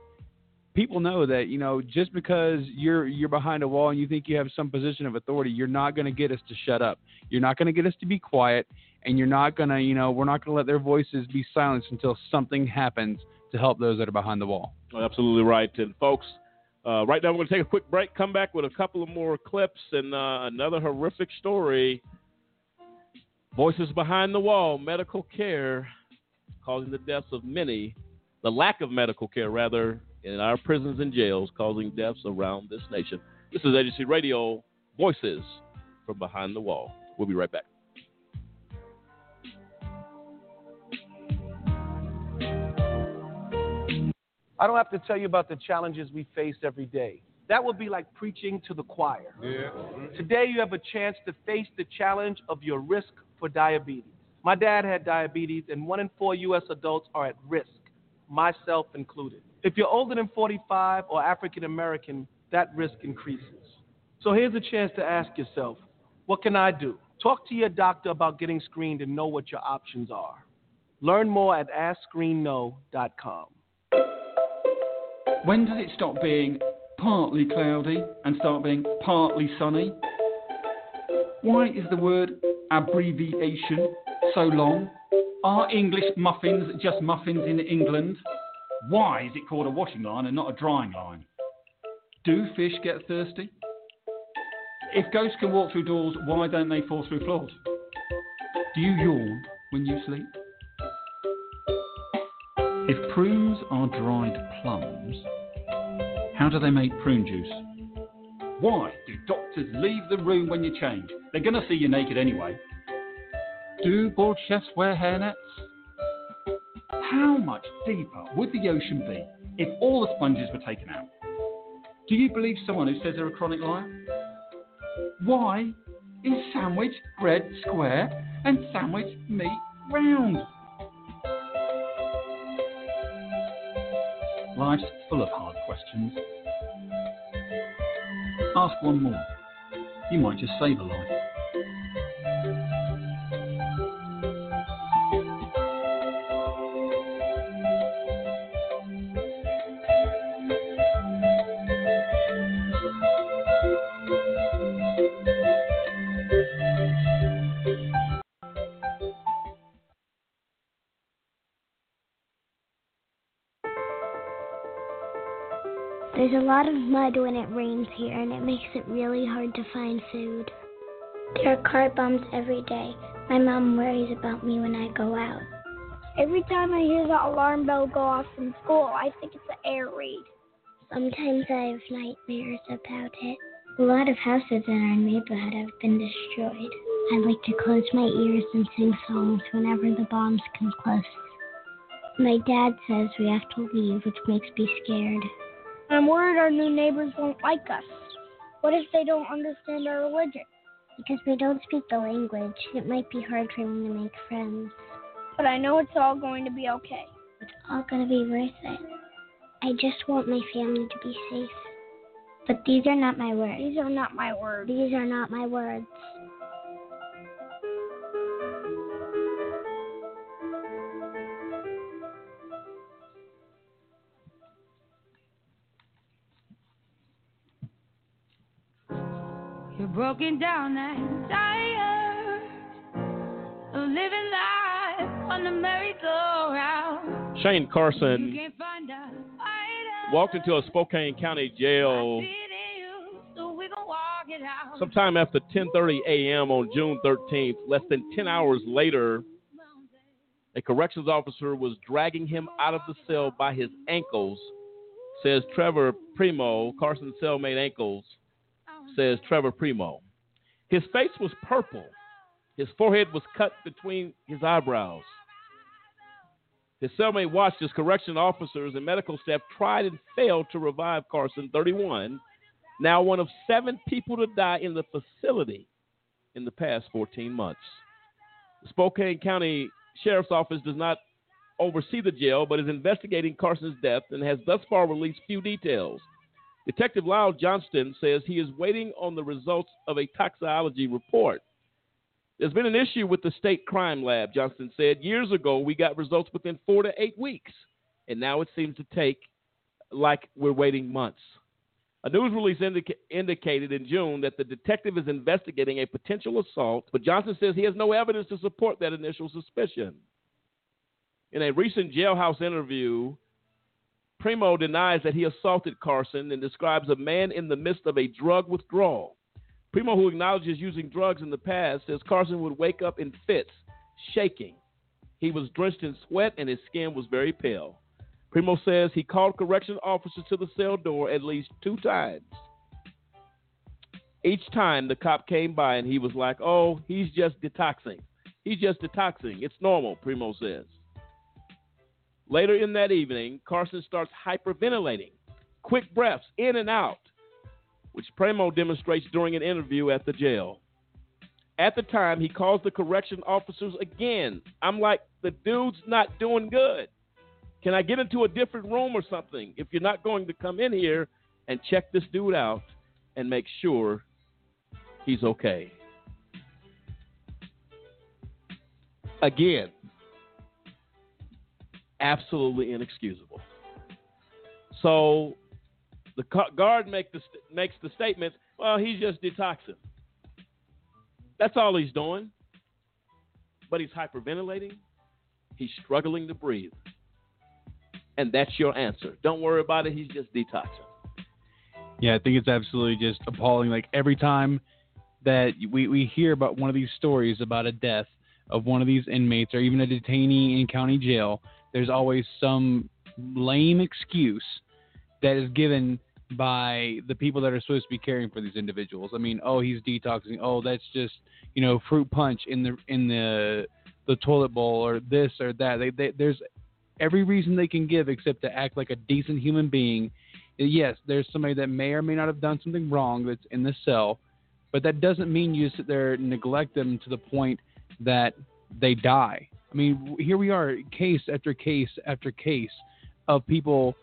people know that you know just because you're you're behind a wall and you think you have some position of authority, you're not going to get us to shut up. You're not going to get us to be quiet. and you're not gonna, you know, we're not gonna let their voices be silenced until something happens to help those that are behind the wall. Absolutely right. And folks, uh, right now we're going to take a quick break, come back with a couple of more clips and uh, another horrific story. Voices behind the wall, medical care causing the deaths of many, the lack of medical care, rather, in our prisons and jails, causing deaths around this nation. This is AJC Radio, Voices from Behind the Wall. We'll be right back. I don't have to tell you about the challenges we face every day. That would be like preaching to the choir. Yeah. Today, you have a chance to face the challenge of your risk for diabetes. My dad had diabetes, and one in four U.S. adults are at risk, myself included. If you're older than 45 or African American, that risk increases. So here's a chance to ask yourself what can I do? Talk to your doctor about getting screened and know what your options are. Learn more at AskScreenKnow.com. When does it stop being partly cloudy and start being partly sunny? Why is the word abbreviation so long? Are English muffins just muffins in England? Why is it called a washing line and not a drying line? Do fish get thirsty? If ghosts can walk through doors, why don't they fall through floors? Do you yawn when you sleep? If prunes are dried plums, how do they make prune juice? Why do doctors leave the room when you change? They're going to see you naked anyway. Do bald chefs wear hairnets? How much deeper would the ocean be if all the sponges were taken out? Do you believe someone who says they're a chronic liar? Why is sandwich bread square and sandwich meat round? Life's full of hard questions. Ask one more. You might just save a life. Lot of mud when it rains here, and it makes it really hard to find food. There are car bombs every day. My mom worries about me when I go out. Every time I hear the alarm bell go off from school, I think it's an air raid. Sometimes I have nightmares about it. A lot of houses in our neighborhood have been destroyed. I like to close my ears and sing songs whenever the bombs come close. My dad says we have to leave, which makes me scared. I'm worried our new neighbors won't like us. What if they don't understand our religion? Because we don't speak the language, it might be hard for me to make friends. But I know it's all going to be okay. It's all going to be worth it. I just want my family to be safe. But these are not my words. These are not my words. These are not my words. Broken down and tired of living life on the merry-go-round. Shane Carson can't find a walked into a Spokane County jail so we gon' walk it out. sometime after 10:30 a.m. on June 13th. Less than 10 hours later, a corrections officer was dragging him out of the cell by his ankles. Says Trevor Primo, Carson's cellmate ankles. Says Trevor Primo. His face was purple. His forehead was cut between his eyebrows. His cellmate watched as correction officers and medical staff tried and failed to revive Carson, 31, now one of seven people to die in the facility in the past 14 months. The Spokane County Sheriff's Office does not oversee the jail, but is investigating Carson's death and has thus far released few details. Detective Lyle Johnston says he is waiting on the results of a toxicology report. There's been an issue with the state crime lab, Johnston said. Years ago, we got results within four to eight weeks, and now it seems to take like we're waiting months. A news release indica- indicated in June that the detective is investigating a potential assault, but Johnson says he has no evidence to support that initial suspicion. In a recent jailhouse interview, Primo denies that he assaulted Carson and describes a man in the midst of a drug withdrawal. Primo, who acknowledges using drugs in the past, says Carson would wake up in fits, shaking. He was drenched in sweat and his skin was very pale. Primo says he called correction officers to the cell door at least two times. Each time the cop came by and he was like, oh, he's just detoxing. He's just detoxing. It's normal, Primo says. Later in that evening, Carson starts hyperventilating, quick breaths in and out, which Primo demonstrates during an interview at the jail. At the time, he calls the correction officers again. I'm like, the dude's not doing good. Can I get into a different room or something? If you're not going to come in here and check this dude out and make sure he's okay. Again, absolutely inexcusable. So the guard make the, makes the statement, well, he's just detoxing. That's all he's doing. But he's hyperventilating. He's struggling to breathe. And that's your answer. Don't worry about it. He's just detoxing. Yeah, I think it's absolutely just appalling. Like every time that we, we hear about one of these stories about a death of one of these inmates or even a detainee in county jail, there's always some lame excuse that is given by the people that are supposed to be caring for these individuals. I mean, oh, he's detoxing. Oh, that's just you know fruit punch in the in the the toilet bowl or this or that. They, they, there's every reason they can give except to act like a decent human being. Yes, there's somebody that may or may not have done something wrong that's in the cell, but that doesn't mean you sit there and neglect them to the point that they die. I mean, here we are, case after case after case of people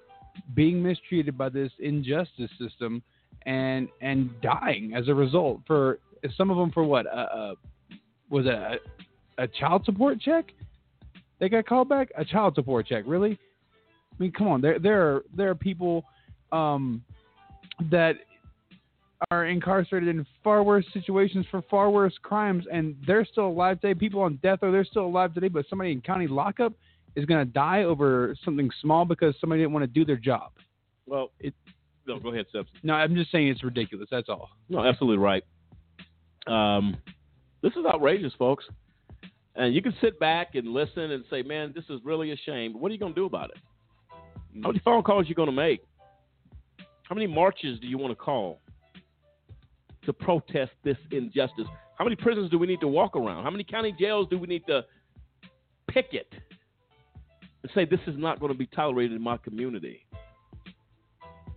being mistreated by this injustice system and and dying as a result. For some of them, for what? Uh, was a, a child support check? They got called back. A child support check, really? I mean, come on. There there are there are people um, that are incarcerated in far worse situations for far worse crimes, and they're still alive today. People on death row, they're still alive today, but somebody in county lockup is going to die over something small because somebody didn't want to do their job. Well, it. No, go ahead, Seb. No, I'm just saying it's ridiculous. That's all. No, absolutely right. Um, this is outrageous, folks. And you can sit back and listen and say, "Man, this is really a shame." What are you going to do about it? How many phone calls are you going to make? How many marches do you want to call to protest this injustice? How many prisons do we need to walk around? How many county jails do we need to picket and say this is not going to be tolerated in my community.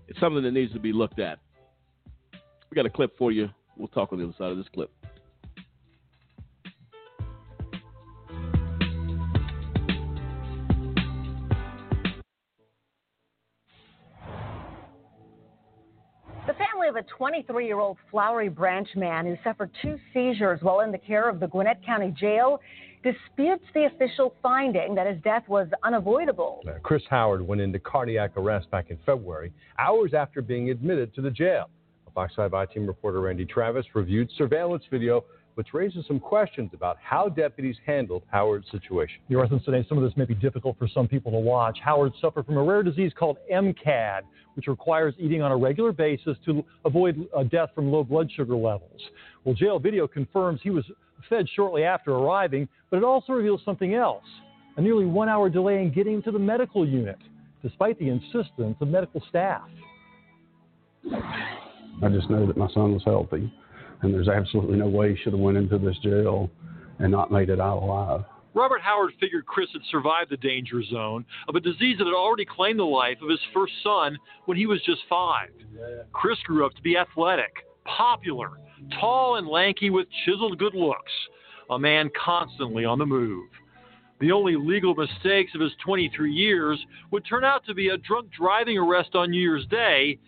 It's something that needs to be looked at. We got a clip for you. We'll talk on the other side of this clip. Of a 23 year old Flowery Branch man who suffered two seizures while in the care of the Gwinnett County Jail disputes the official finding that his death was unavoidable. Uh, Chris Howard went into cardiac arrest back in February, hours after being admitted to the jail. Fox 5 I team reporter Randy Travis reviewed surveillance video which raises some questions about how deputies handled Howard's situation. Your residents today, some of this may be difficult for some people to watch. Howard suffered from a rare disease called MCAD, which requires eating on a regular basis to avoid uh, death from low blood sugar levels. Well, jail video confirms he was fed shortly after arriving, but it also reveals something else a nearly one hour delay in getting to the medical unit, despite the insistence of medical staff. I just know that my son was healthy, and there's absolutely no way he should have went into this jail and not made it out alive. Robert Howard figured Chris had survived the danger zone of a disease that had already claimed the life of his first son when he was just five. Chris grew up to be athletic, popular, tall and lanky with chiseled good looks, a man constantly on the move. The only legal mistakes of his 23 years would turn out to be a drunk driving arrest on New Year's Day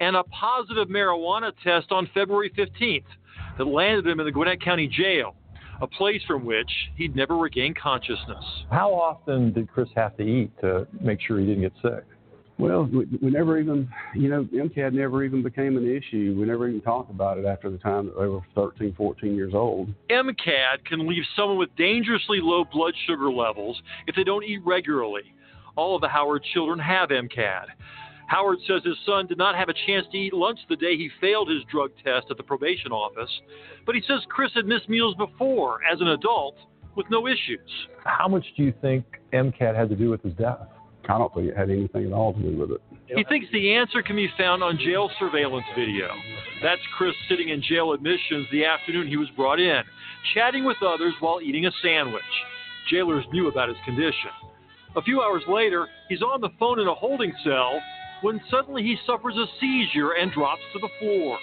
and a positive marijuana test on February 15th that landed him in the Gwinnett County Jail, a place from which he'd never regained consciousness. How often did Chris have to eat to make sure he didn't get sick? Well, we, we never even, you know, MCAD never even became an issue. We never even talked about it after the time that they were 13, 14 years old. MCAD can leave someone with dangerously low blood sugar levels if they don't eat regularly. All of the Howard children have MCAD. Howard says his son did not have a chance to eat lunch the day he failed his drug test at the probation office, but he says Chris had missed meals before as an adult with no issues. How much do you think MCAD had to do with his death? I don't think it had anything at all to do with it. He thinks the answer can be found on jail surveillance video. That's Chris sitting in jail admissions the afternoon he was brought in, chatting with others while eating a sandwich. Jailers knew about his condition. A few hours later, he's on the phone in a holding cell when suddenly he suffers a seizure and drops to the floor.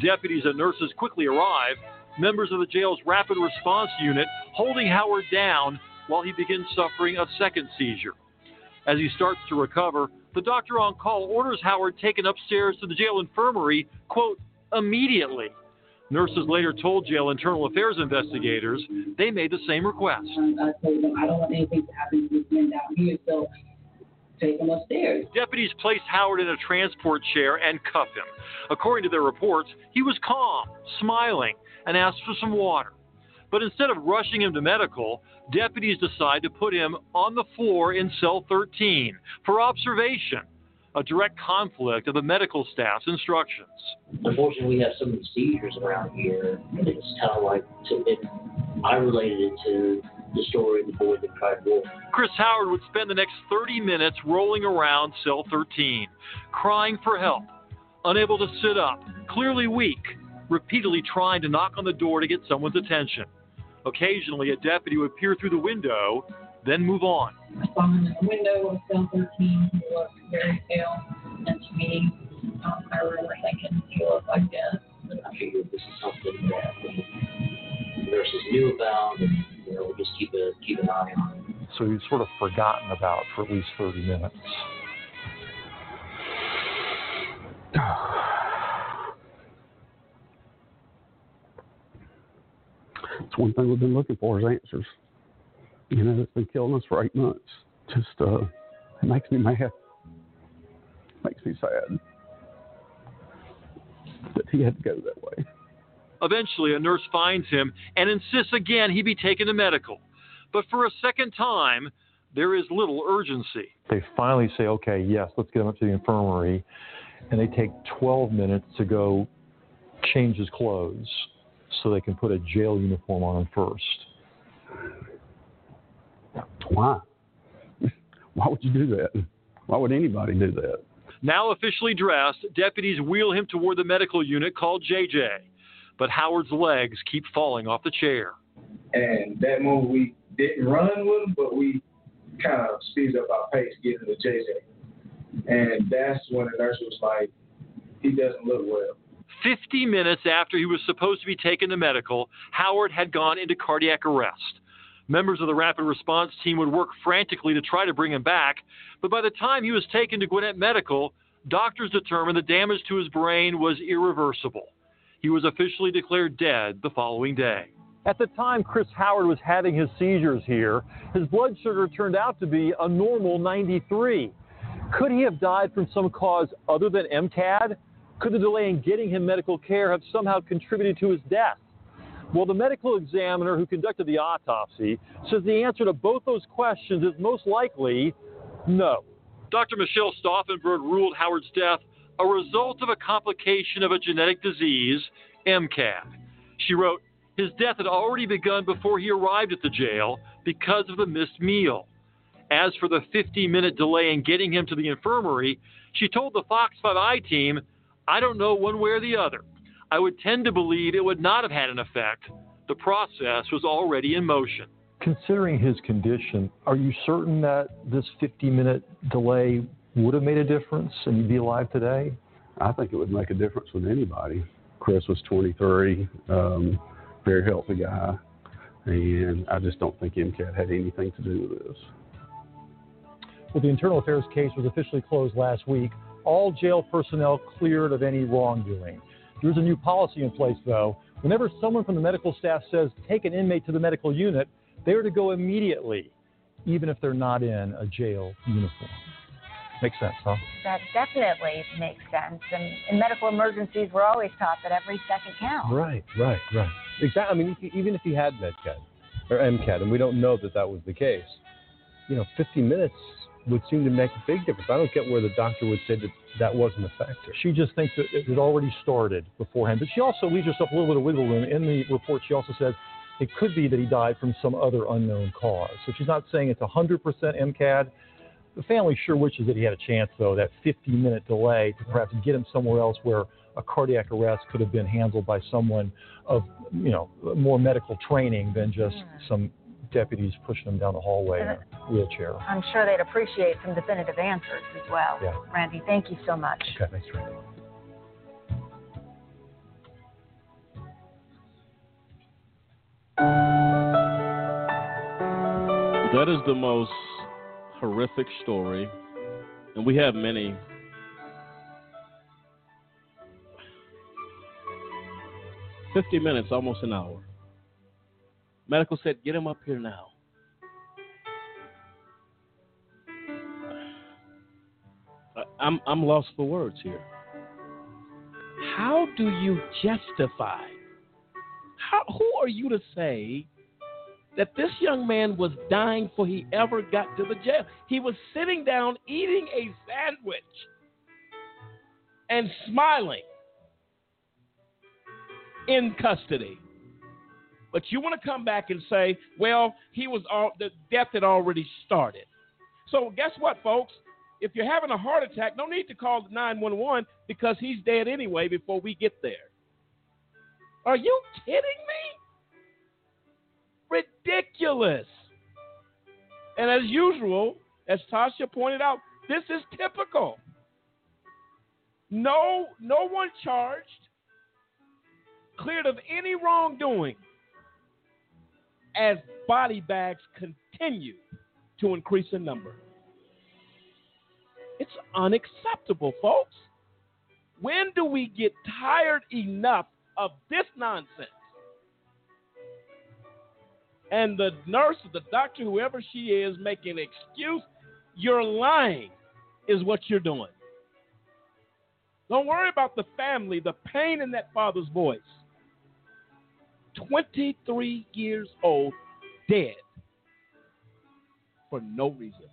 Deputies and nurses quickly arrive, members of the jail's rapid response unit holding Howard down while he begins suffering a second seizure. As he starts to recover, the doctor on call orders Howard taken upstairs to the jail infirmary, quote, immediately. Nurses later told jail internal affairs investigators they made the same request. I told them I don't want anything to happen to this man down here, so take him upstairs. Deputies placed Howard in a transport chair and cuffed him. According to their reports, he was calm, smiling, and asked for some water. But instead of rushing him to medical, deputies decide to put him on the floor in cell 13 for observation, a direct conflict of the medical staff's instructions. Unfortunately, we have some of the seizures around here, and it's kind of like to, it, I related it to the story of the boy that cried wolf. Chris Howard would spend the next 30 minutes rolling around cell 13, crying for help, unable to sit up, clearly weak, repeatedly trying to knock on the door to get someone's attention. Occasionally, a deputy would peer through the window, then move on. I saw him in the window of cell 13. He looked very pale, and to me, um, I remember thinking he looked like death. And I figured this is something that the nurses knew about, and you know, we'll just keep a keep an eye on it. So he's sort of forgotten about for at least 30 minutes. It's one thing we've been looking for is answers. You know, it's been killing us for eight months. Just uh, it makes me mad. Makes me sad that he had to go that way. Eventually, a nurse finds him and insists again he be taken to medical. But for a second time, there is little urgency. They finally say, okay, yes, let's get him up to the infirmary. And they take 12 minutes to go change his clothes so they can put a jail uniform on him first. Why? Why would you do that? Why would anybody do that? Now officially dressed, deputies wheel him toward the medical unit called JJ. But Howard's legs keep falling off the chair. And that move, we didn't run with him, but we kind of speeds up our pace getting to JJ. And that's when the nurse was like, he doesn't look well. 50 minutes after he was supposed to be taken to medical, Howard had gone into cardiac arrest. Members of the rapid response team would work frantically to try to bring him back, but by the time he was taken to Gwinnett Medical, doctors determined the damage to his brain was irreversible. He was officially declared dead the following day. At the time Chris Howard was having his seizures here, his blood sugar turned out to be a normal 93. Could he have died from some cause other than MCAD? Could the delay in getting him medical care have somehow contributed to his death? Well, the medical examiner who conducted the autopsy says the answer to both those questions is most likely no. Dr. Michelle Stauffenberg ruled Howard's death a result of a complication of a genetic disease, MCAD. She wrote, his death had already begun before he arrived at the jail because of the missed meal. As for the 50 minute delay in getting him to the infirmary, she told the Fox 5i team, I don't know one way or the other. I would tend to believe it would not have had an effect. The process was already in motion. Considering his condition, are you certain that this 50 minute delay would have made a difference and you'd be alive today? I think it would make a difference with anybody. Chris was 23, um, very healthy guy, and I just don't think MCAD had anything to do with this. Well, the internal affairs case was officially closed last week. All jail personnel cleared of any wrongdoing. There's a new policy in place, though. Whenever someone from the medical staff says, take an inmate to the medical unit, they are to go immediately, even if they're not in a jail uniform. Makes sense, huh? That definitely makes sense. And in medical emergencies, we're always taught that every second counts. Right, right, right. Exactly. I mean, even if he had MedCAD or MCAD, and we don't know that that was the case, you know, 50 minutes would seem to make a big difference. I don't get where the doctor would say that that wasn't a factor. She just thinks that it had already started beforehand. But she also leaves herself a little bit of wiggle room. In the report, she also says it could be that he died from some other unknown cause. So she's not saying it's 100% MCAD. The family sure wishes that he had a chance, though, that 50 minute delay to perhaps get him somewhere else where a cardiac arrest could have been handled by someone of, you know, more medical training than just some deputies pushing him down the hallway in a wheelchair. I'm sure they'd appreciate some definitive answers as well. Yeah. Randy, thank you so much. Okay, thanks, Randy. That is the most horrific story, and we have many. Fifty minutes, almost an hour. Medical said, "Get him up here now." I'm I'm lost for words here. How do you justify? How who are you to say that this young man was dying before he ever got to the jail? He was sitting down eating a sandwich and smiling in custody. But you want to come back and say, well, he was all the death had already started. So guess what, folks? If you're having a heart attack, no need to call 911 because he's dead anyway before we get there. Are you kidding me? Ridiculous. And as usual, as Tasha pointed out, this is typical. No, no one charged, cleared of any wrongdoing, as body bags continue to increase in number. It's unacceptable, folks. When do we get tired enough of this nonsense? And the nurse, the doctor, whoever she is, making an excuse, you're lying, is what you're doing. Don't worry about the family, the pain in that father's voice. 23 years old, dead for no reason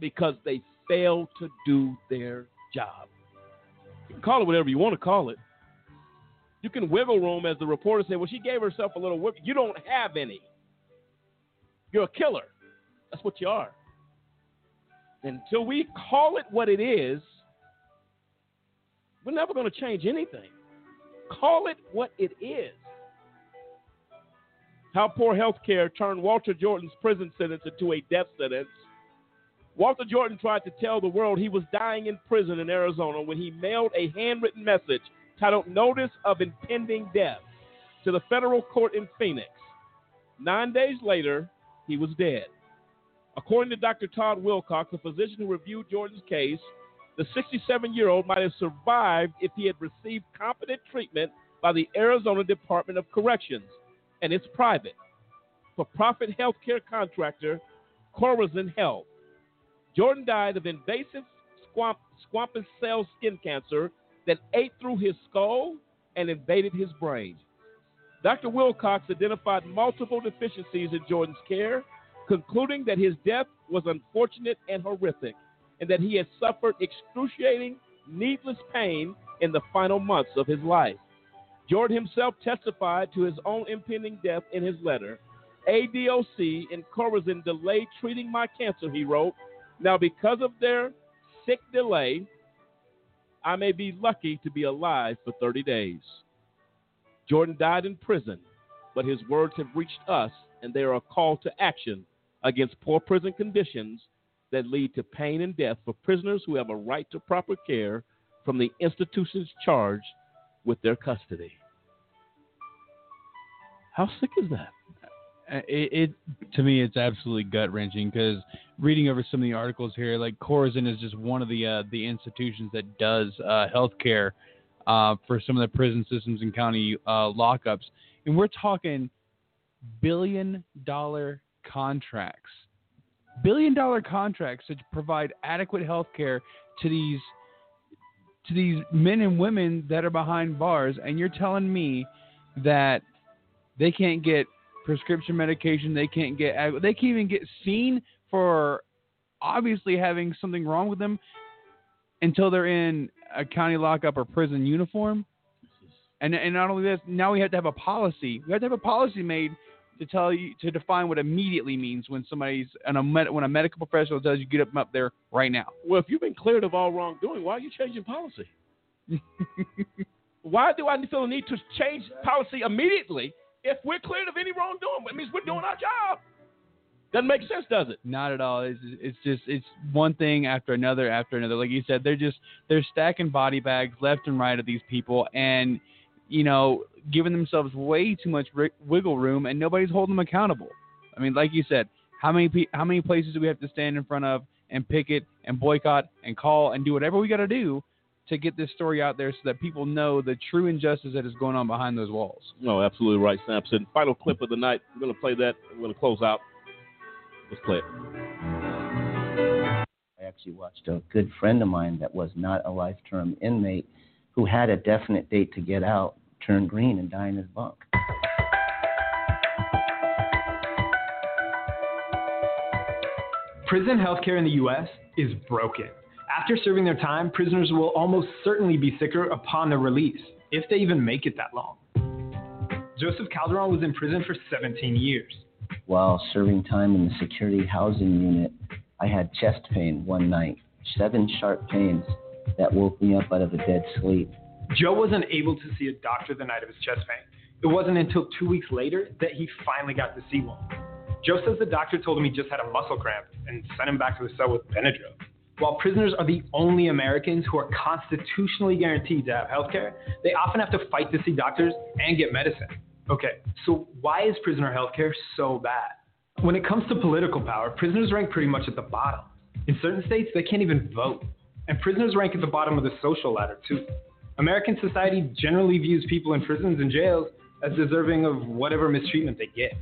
because they failed to do their job. You can call it whatever you want to call it. You can wiggle room, as the reporter said. Well, she gave herself a little whip. You don't have any. You're a killer. That's what you are. Until we call it what it is, we're never going to change anything. Call it what it is. How poor health care turned Walter Jordan's prison sentence into a death sentence. Walter Jordan tried to tell the world he was dying in prison in Arizona when he mailed a handwritten message titled Notice of Impending Death to the federal court in Phoenix. Nine days later, he was dead. According to Dr. Todd Wilcox, the physician who reviewed Jordan's case, the 67 year old might have survived if he had received competent treatment by the Arizona Department of Corrections, and it's private. For profit healthcare contractor Corizon Health. Jordan died of invasive squamous cell skin cancer that ate through his skull and invaded his brain. Dr. Wilcox identified multiple deficiencies in Jordan's care, concluding that his death was unfortunate and horrific, and that he had suffered excruciating, needless pain in the final months of his life. Jordan himself testified to his own impending death in his letter. ADOC and Corizon delayed treating my cancer, he wrote. Now, because of their sick delay, I may be lucky to be alive for 30 days. Jordan died in prison, but his words have reached us, and they are a call to action against poor prison conditions that lead to pain and death for prisoners who have a right to proper care from the institutions charged with their custody. How sick is that? Uh, It, it to me, it's absolutely gut wrenching because reading over some of the articles here, like Corizon is just one of the uh, the institutions that does uh, healthcare uh, for some of the prison systems and county uh, lockups, and we're talking billion dollar contracts. Billion dollar contracts to provide adequate health care to these to these men and women that are behind bars. And you're telling me that they can't get prescription medication they can't get they can't even get seen for obviously having something wrong with them until they're in a county lockup or prison uniform and and not only this now we have to have a policy we have to have a policy made to tell you to define what immediately means when somebody's and a med, when a medical professional tells you get up up there right now. Well, if you've been cleared of all wrongdoing, why are you changing policy? [laughs] why do I feel the need to change policy immediately if we're cleared of any wrongdoing? It means we're doing mm. our job. Doesn't make sense, does it? Not at all. It's, it's just it's one thing after another after another. Like you said, they're just they're stacking body bags left and right of these people, and you know, giving themselves way too much wiggle room, and nobody's holding them accountable. I mean, like you said, how many pe- how many places do we have to stand in front of and picket and boycott and call and do whatever we got to do to get this story out there so that people know the true injustice that is going on behind those walls. No, absolutely right, Samson. Final clip of the night. We're going to play that. We're going to close out. Let's play it. I actually watched a good friend of mine that was not a life term inmate who had a definite date to get out turn green and die in his bunk. Prison healthcare in the U.S. is broken. After serving their time, prisoners will almost certainly be sicker upon their release, if they even make it that long. Joseph Calderon was in prison for 17 years. While serving time in the security housing unit, I had chest pain one night, seven sharp pains that woke me up out of a dead sleep. Joe wasn't able to see a doctor the night of his chest pain. It wasn't until two weeks later that he finally got to see one. Joe says the doctor told him he just had a muscle cramp and sent him back to his cell with Benadryl. While prisoners are the only Americans who are constitutionally guaranteed to have health care, they often have to fight to see doctors and get medicine. Okay, so why is prisoner health care so bad? When it comes to political power, prisoners rank pretty much at the bottom. In certain states, they can't even vote. And prisoners rank at the bottom of the social ladder, too. American society generally views people in prisons and jails as deserving of whatever mistreatment they get.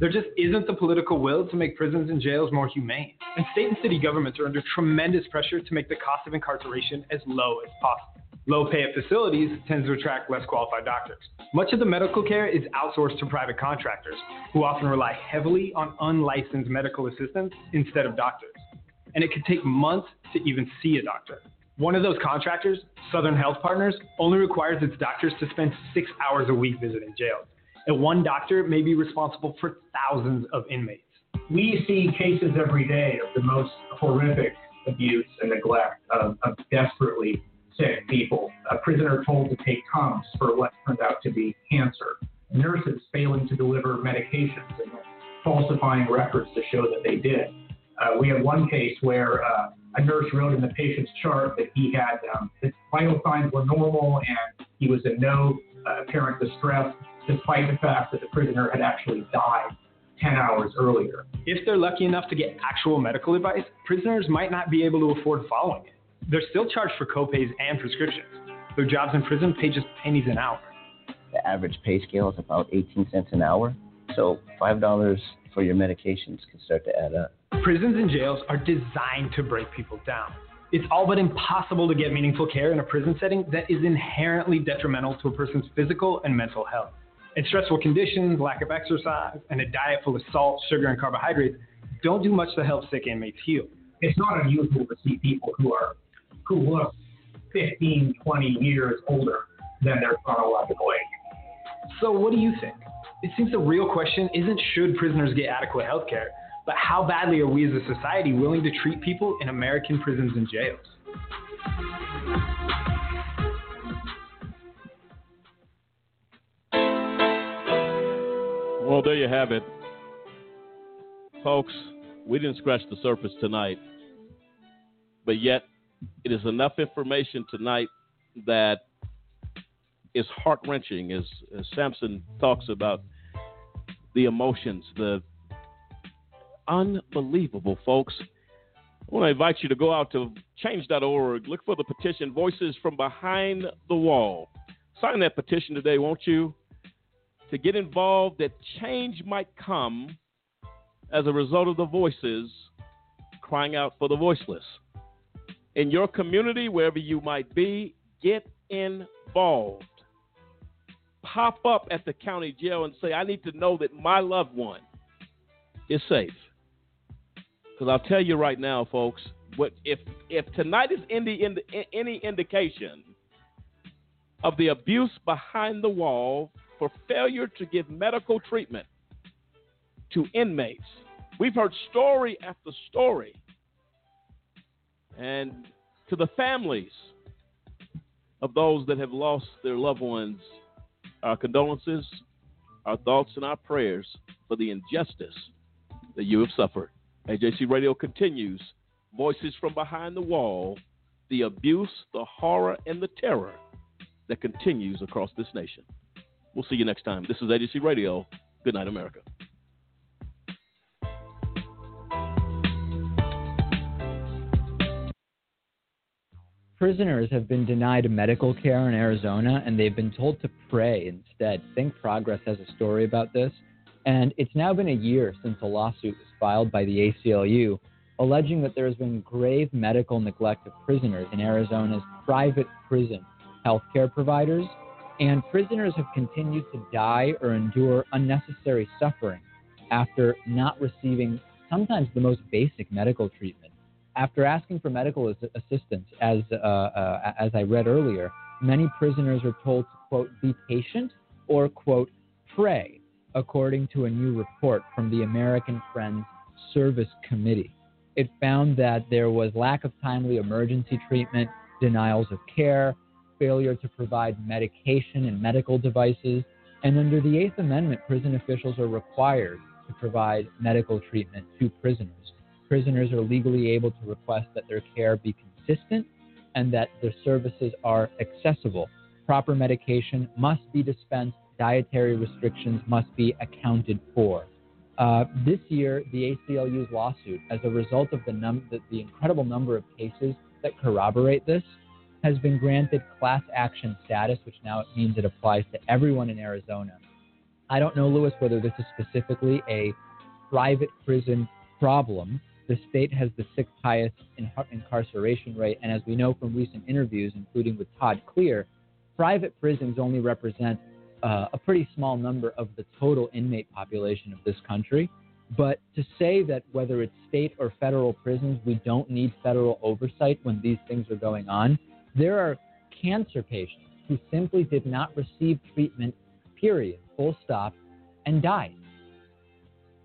There just isn't the political will to make prisons and jails more humane. And state and city governments are under tremendous pressure to make the cost of incarceration as low as possible. Low pay at facilities tends to attract less qualified doctors. Much of the medical care is outsourced to private contractors, who often rely heavily on unlicensed medical assistants instead of doctors. And it can take months to even see a doctor. One of those contractors, Southern Health Partners, only requires its doctors to spend six hours a week visiting jails. And one doctor may be responsible for thousands of inmates. We see cases every day of the most horrific abuse and neglect of, of desperately sick people. A prisoner told to take Tums for what turned out to be cancer. Nurses failing to deliver medications and falsifying records to show that they did. Uh, we had one case where uh, a nurse wrote in the patient's chart that he had um, his vital signs were normal and he was in no uh, apparent distress, despite the fact that the prisoner had actually died 10 hours earlier. If they're lucky enough to get actual medical advice, prisoners might not be able to afford following it. They're still charged for copays and prescriptions. Their jobs in prison pay just pennies an hour. The average pay scale is about 18 cents an hour, so $5 for your medications can start to add up. Prisons and jails are designed to break people down. It's all but impossible to get meaningful care in a prison setting that is inherently detrimental to a person's physical and mental health. And stressful conditions, lack of exercise, and a diet full of salt, sugar, and carbohydrates don't do much to help sick inmates heal. It's not unusual to see people who are who look 15, 20 years older than their chronological age. So, what do you think? It seems the real question isn't should prisoners get adequate health care, but how badly are we as a society willing to treat people in American prisons and jails? Well, there you have it. Folks, we didn't scratch the surface tonight, but yet it is enough information tonight that is heart wrenching as, as Samson talks about the emotions, the unbelievable, folks. I want to invite you to go out to change.org, look for the petition Voices from Behind the Wall. Sign that petition today, won't you? To get involved, that change might come as a result of the voices crying out for the voiceless. In your community, wherever you might be, get involved. Pop up at the county jail and say, I need to know that my loved one is safe. Because I'll tell you right now, folks, what if if tonight is any, any indication of the abuse behind the wall for failure to give medical treatment to inmates, we've heard story after story, and to the families of those that have lost their loved ones, our condolences, our thoughts, and our prayers for the injustice that you have suffered. AJC Radio continues Voices from Behind the Wall, the abuse, the horror, and the terror that continues across this nation. We'll see you next time. This is AJC Radio. Good night, America. Prisoners have been denied medical care in Arizona and they've been told to pray instead. Think Progress has a story about this. And it's now been a year since a lawsuit was filed by the ACLU alleging that there has been grave medical neglect of prisoners in Arizona's private prison healthcare providers, and prisoners have continued to die or endure unnecessary suffering after not receiving sometimes the most basic medical treatment. After asking for medical assistance, as uh, uh, as I read earlier, many prisoners are told to quote be patient or quote pray, according to a new report from the American Friends Service Committee. It found that there was lack of timely emergency treatment, denials of care, failure to provide medication and medical devices, and under the Eighth Amendment, prison officials are required to provide medical treatment to prisoners. Prisoners are legally able to request that their care be consistent and that their services are accessible. Proper medication must be dispensed, dietary restrictions must be accounted for. Uh, this year, the ACLU's lawsuit, as a result of the, num- the, the incredible number of cases that corroborate this, has been granted class action status, which now means it applies to everyone in Arizona. I don't know, Lewis, whether this is specifically a private prison problem. The state has the sixth highest in- incarceration rate, and as we know from recent interviews, including with Todd Clear, private prisons only represent uh, a pretty small number of the total inmate population of this country. But to say that whether it's state or federal prisons, we don't need federal oversight when these things are going on, there are cancer patients who simply did not receive treatment, period, full stop, and died.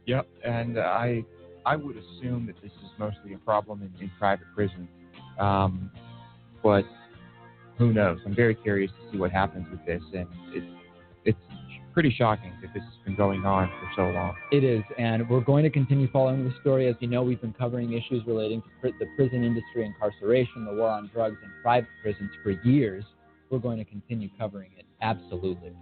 Yep, and I I would assume that this is mostly a problem in, in private prisons, um, but who knows? I'm very curious to see what happens with this, and it's pretty shocking that this has been going on for so long. It is, and we're going to continue following the story. As you know, we've been covering issues relating to the prison industry, incarceration, the war on drugs, and private prisons for years. We're going to continue covering it, absolutely.